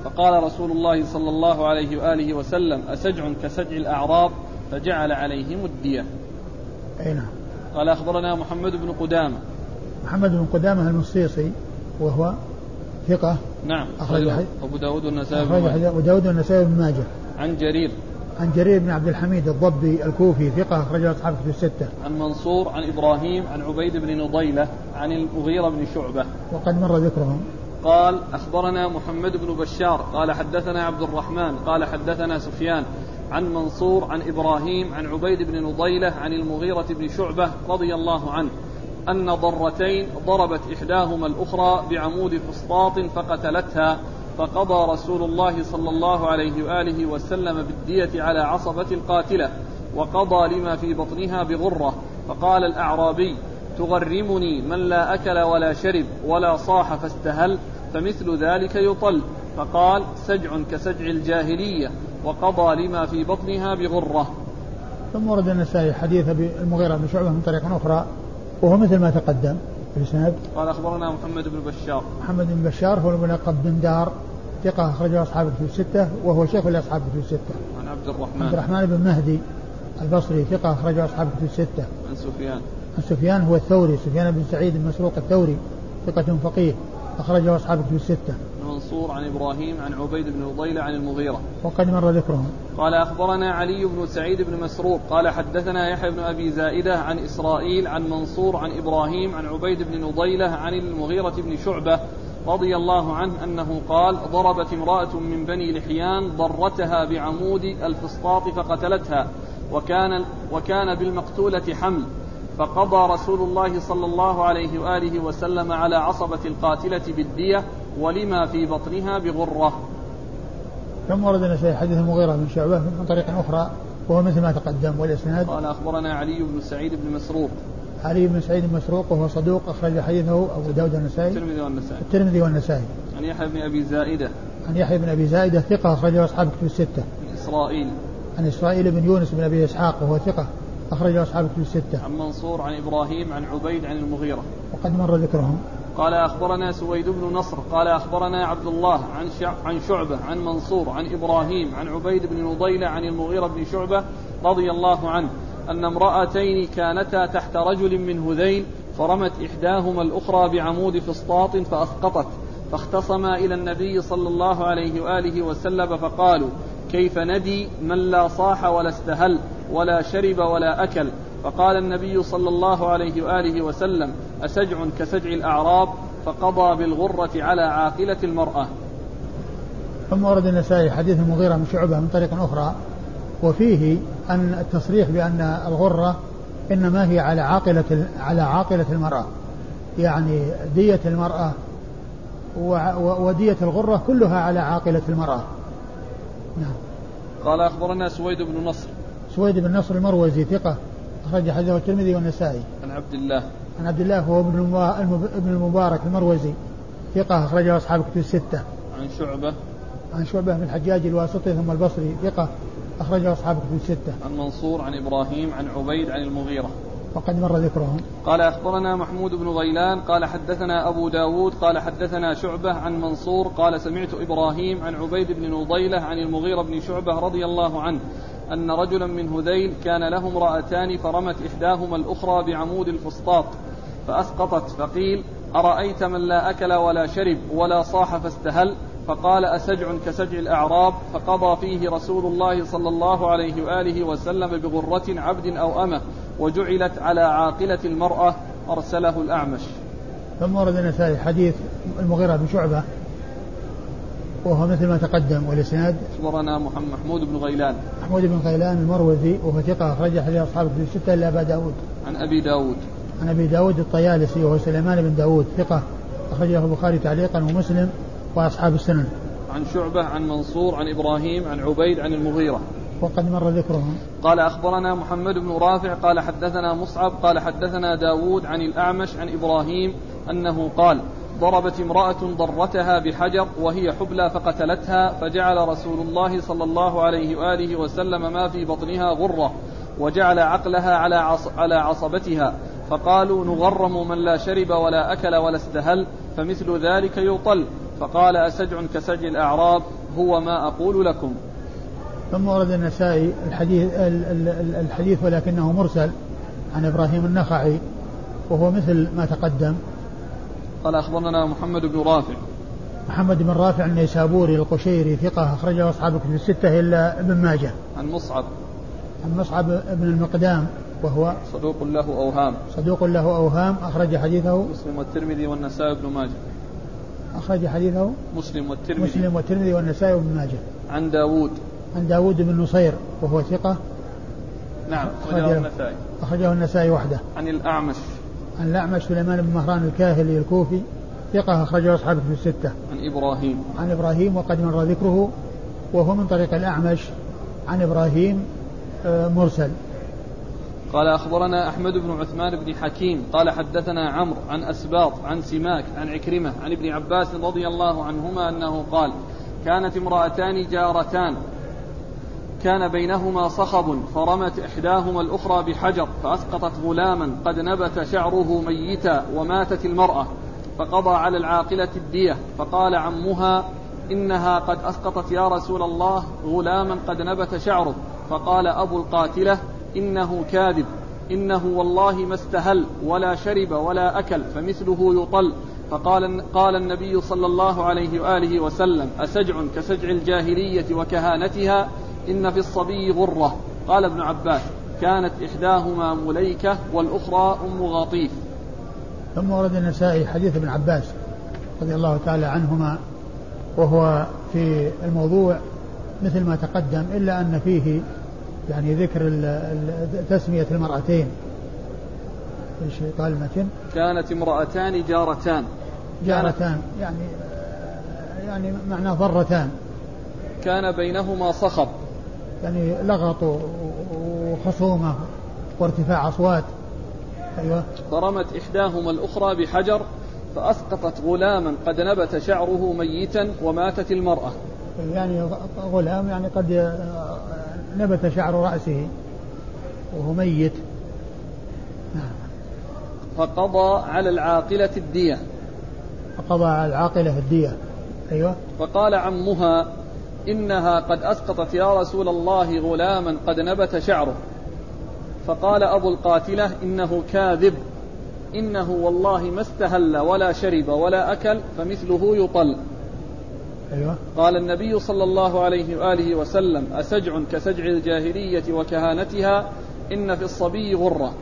فقال رسول الله صلى الله عليه وآله وسلم أسجع كسجع الأعراب فجعل عليهم الدية. أي نعم. قال أخبرنا محمد بن قدامة. محمد بن قدامة المصيصي وهو ثقة. نعم أخرج أبو داود والنسائي أخرج أبو داود والنسائي بن ماجه. عن جرير. عن جرير بن عبد الحميد الضبي الكوفي ثقة أخرج أصحاب في الستة. عن منصور عن إبراهيم عن عبيد بن نضيلة عن المغيرة بن شعبة. وقد مر ذكرهم. قال أخبرنا محمد بن بشار قال حدثنا عبد الرحمن قال حدثنا سفيان عن منصور عن إبراهيم عن عبيد بن نضيلة عن المغيرة بن شعبة رضي الله عنه أن ضرتين ضربت إحداهما الأخرى بعمود فسطاط فقتلتها فقضى رسول الله صلى الله عليه وآله وسلم بالدية على عصبة القاتلة وقضى لما في بطنها بغرة فقال الأعرابي تغرمني من لا أكل ولا شرب ولا صاح فاستهل فمثل ذلك يطل. فقال سجع كسجع الجاهلية وقضى لما في بطنها بغرة. ثم ورد النسائي حديث المغيرة بن شعبة من طريق أخرى وهو مثل ما تقدم. في الإسناد قال أخبرنا محمد بن بشار. محمد بن بشار هو الملقب بن دار ثقة أخرجه أصحاب الكتب الستة وهو شيخ لأصحاب الكتب الستة. عن عبد الرحمن. عبد الرحمن بن مهدي البصري ثقة أخرجه أصحاب الكتب الستة. عن سفيان. سفيان هو الثوري سفيان بن سعيد المسروق الثوري ثقة فقيه أخرجه أصحاب الكتب الستة. منصور عن إبراهيم عن عبيد بن فضيلة عن المغيرة. وقد مر ذكرهم. قال أخبرنا علي بن سعيد بن مسروق قال حدثنا يحيى بن أبي زائدة عن إسرائيل عن منصور عن إبراهيم عن عبيد بن نضيلة عن المغيرة بن شعبة رضي الله عنه أنه قال ضربت امرأة من بني لحيان ضرتها بعمود الفسطاط فقتلتها وكان, وكان بالمقتولة حمل فقضى رسول الله صلى الله عليه وآله وسلم على عصبة القاتلة بالدية ولما في بطنها بغرة. ثم ورد النسائي حديث المغيرة بن شعبة من طريق أخرى وهو مثل ما تقدم والإسناد؟ قال أخبرنا علي بن سعيد بن مسروق. علي بن سعيد المسروق وهو صدوق أخرج حديثه أبو داود النسائي الترمذي والنسائي. الترمذي والنسائي. عن يحيى بن أبي زائدة. عن يحيى بن أبي زائدة ثقة أخرجه أصحاب كتب الستة. عن إسرائيل. عن إسرائيل بن يونس بن أبي إسحاق وهو ثقة. أخرجه أصحاب كتب الستة. عن منصور عن إبراهيم عن عبيد عن المغيرة. وقد مر ذكرهم. قال أخبرنا سويد بن نصر قال أخبرنا عبد الله عن عن شعبة عن منصور عن إبراهيم عن عبيد بن نضيلة عن المغيرة بن شعبة رضي الله عنه أن امرأتين كانتا تحت رجل من هذيل فرمت إحداهما الأخرى بعمود فسطاط فأسقطت فاختصما إلى النبي صلى الله عليه وآله وسلم فقالوا كيف ندي من لا صاح ولا استهل؟ ولا شرب ولا أكل. فقال النبي صلى الله عليه وآله وسلم أسجع كسجع الأعراب فقضى بالغرة على عاقلة المرأة. ثم ورد النسائي حديث المغيرة من شعبة من طريق أخرى وفيه أن التصريح بأن الغرة إنما هي على عاقلة على عاقلة المرأة. يعني دية المرأة ودية الغرة كلها على عاقلة المرأة. نعم. قال أخبرنا سويد بن نصر سويد بن نصر المروزي ثقة أخرج حديثه الترمذي والنسائي عن عبد الله عن عبد الله هو ابن ابن المبارك المروزي ثقة أخرجه أصحاب كتب الستة عن شعبة عن شعبة بن الحجاج الواسطي ثم البصري ثقة أخرجه أصحاب في الستة. عن منصور عن إبراهيم عن عبيد عن المغيرة. وقد مر ذكرهم. قال أخبرنا محمود بن غيلان قال حدثنا أبو داود قال حدثنا شعبة عن منصور قال سمعت إبراهيم عن عبيد بن نضيلة عن المغيرة بن شعبة رضي الله عنه أن رجلا من هذيل كان له امرأتان فرمت إحداهما الأخرى بعمود الفسطاط فأسقطت فقيل أرأيت من لا أكل ولا شرب ولا صاح فاستهل فقال أسجع كسجع الأعراب فقضى فيه رسول الله صلى الله عليه وآله وسلم بغرة عبد أو أمة وجعلت على عاقلة المرأة أرسله الأعمش. ثم ورد النسائي حديث المغيرة بن شعبة وهو مثل ما تقدم والإسناد أخبرنا محمود بن غيلان. محمود بن غيلان المروزي وهو ثقة أخرج حديث أصحاب في الستة إلا أبا داود. عن أبي داود. عن أبي داود الطيالسي وهو سليمان بن داود ثقة أخرجه البخاري تعليقا ومسلم وأصحاب السنن. عن شعبة عن منصور عن إبراهيم عن عبيد عن المغيرة. وقد مر ذكرهم. قال أخبرنا محمد بن رافع قال حدثنا مصعب قال حدثنا داود عن الأعمش عن إبراهيم أنه قال ضربت امرأة ضرتها بحجر وهي حبلى فقتلتها فجعل رسول الله صلى الله عليه وآله وسلم ما في بطنها غرة وجعل عقلها على عص على عصبتها فقالوا نغرم من لا شرب ولا أكل ولا استهل فمثل ذلك يطل فقال أسجع كسجع الأعراب هو ما أقول لكم ثم ورد النسائي الحديث الحديث ولكنه مرسل عن إبراهيم النخعي وهو مثل ما تقدم قال أخبرنا محمد بن رافع محمد بن رافع النيسابوري القشيري ثقة أخرجه أصحاب في الستة إلا ابن ماجه. عن مصعب. عن مصعب بن المقدام وهو صدوق له أوهام. صدوق له أوهام أخرج حديثه مسلم والترمذي والنسائي بن ماجه. أخرج حديثه مسلم والترمذي. مسلم والترمذي والنسائي بن ماجه. عن داوود. عن داود بن نصير وهو ثقة. نعم أخرجه النسائي. أخرجه النسائي وحده. عن الأعمش. عن الأعمش سليمان بن مهران الكاهلي الكوفي ثقة أخرجه أصحابه في الستة. عن إبراهيم. عن إبراهيم وقد مر ذكره وهو من طريق الأعمش. عن إبراهيم آه، مرسل. قال أخبرنا أحمد بن عثمان بن حكيم قال حدثنا عمرو عن أسباط عن سماك عن عكرمة عن ابن عباس رضي الله عنهما أنه قال كانت امرأتان جارتان. كان بينهما صخب فرمت إحداهما الأخرى بحجر فأسقطت غلاما قد نبت شعره ميتا وماتت المرأة فقضى على العاقلة الدية فقال عمها إنها قد أسقطت يا رسول الله غلاما قد نبت شعره فقال أبو القاتلة إنه كاذب. إنه والله ما استهل ولا شرب ولا أكل فمثله يطل. فقال قال النبي صلى الله عليه وآله وسلم أسجع كسجع الجاهلية وكهانتها؟ إن في الصبي غرة. قال ابن عباس كانت إحداهما مليكة والأخرى أم غطيف. ثم ورد النسائي حديث ابن عباس رضي الله تعالى عنهما وهو في الموضوع مثل ما تقدم إلا أن فيه يعني ذكر تسمية المرأتين. إيش قال المتن؟ كانت امرأتان جارتان. جارتان يعني يعني معنى ضرتان. كان بينهما صخب. يعني لغط وخصومة وارتفاع أصوات. أيوة. فرمت إحداهما الأخرى بحجر فأسقطت غلاما قد نبت شعره ميتا وماتت المرأة. يعني غلام يعني قد نبت شعر رأسه وهو ميت. فقضى على العاقلة الدية. فقضى على العاقلة الدية. أيوة. فقال عمها إنها قد أسقطت يا رسول الله غلاما قد نبت شعره. فقال أبو القاتلة إنه كاذب. إنه والله ما استهل ولا شرب ولا أكل فمثله يطل أيوة. قال النبي صلى الله عليه وآله وسلم أسجع كسجع الجاهلية وكهانتها؟ إن في الصبي غرة.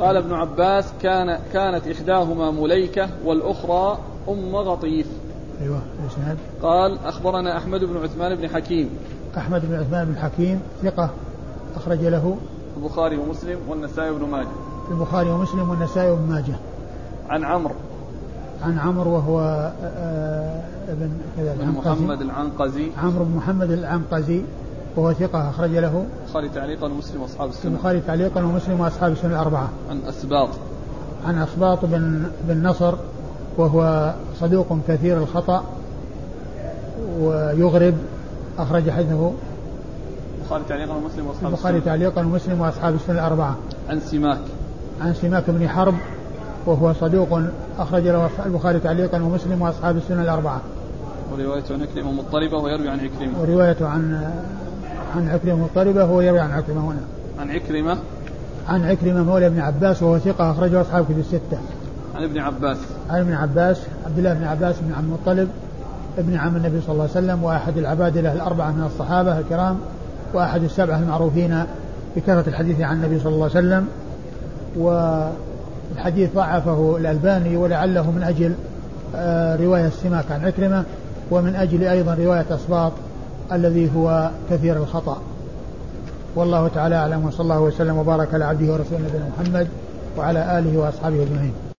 قال ابن عباس كان كانت إحداهما مليكة والأخرى أم غطيف. أيوة الإسناد قال أخبرنا أحمد بن عثمان بن حكيم. أحمد بن عثمان بن حكيم ثقة أخرج له. البخاري ومسلم والنسائي بن ماجه. البخاري ومسلم والنسائي بن ماجه. عن عمرو. عن عمرو وهو آه، ابن كذا محمد العنقزي. عمرو بن محمد العنقزي وهو ثقة أخرج له. البخاري تعليقا ومسلم وأصحاب السنة. البخاري تعليقا ومسلم وأصحاب السنة الأربعة. عن أسباط. عن أسباط بن بن نصر وهو صدوق كثير الخطأ ويغرب أخرج حديثه. البخاري تعليقا ومسلم وأصحاب البخاري تعليقا ومسلم وأصحاب السنة الأربعة. عن سماك. عن سماك بن حرب وهو صدوق أخرج له البخاري تعليقا ومسلم وأصحاب السنة الأربعة. وروايته عن عكرمه مضطربه ويروي عن عكرمه. وروايته عن عن عكرمه مضطربه وهو يروي عن عكرمه هنا. عن عكرمه عن عكرمه مولى ابن عباس وهو ثقة أخرجه أصحاب كتب الستة. عن ابن عباس. عن ابن عباس عبد الله بن عباس بن عبد المطلب ابن عم النبي صلى الله عليه وسلم وأحد العبادله الأربعة من الصحابة الكرام وأحد السبعة المعروفين بكثرة الحديث عن النبي صلى الله عليه وسلم والحديث ضعفه الألباني ولعله من أجل آه، رواية سماك عن عكرمة ومن أجل أيضا رواية اسباط الذي هو كثير الخطأ. والله تعالى أعلم وصلى الله وسلم وبارك على عبده ورسوله نبينا محمد وعلى آله وأصحابه أجمعين.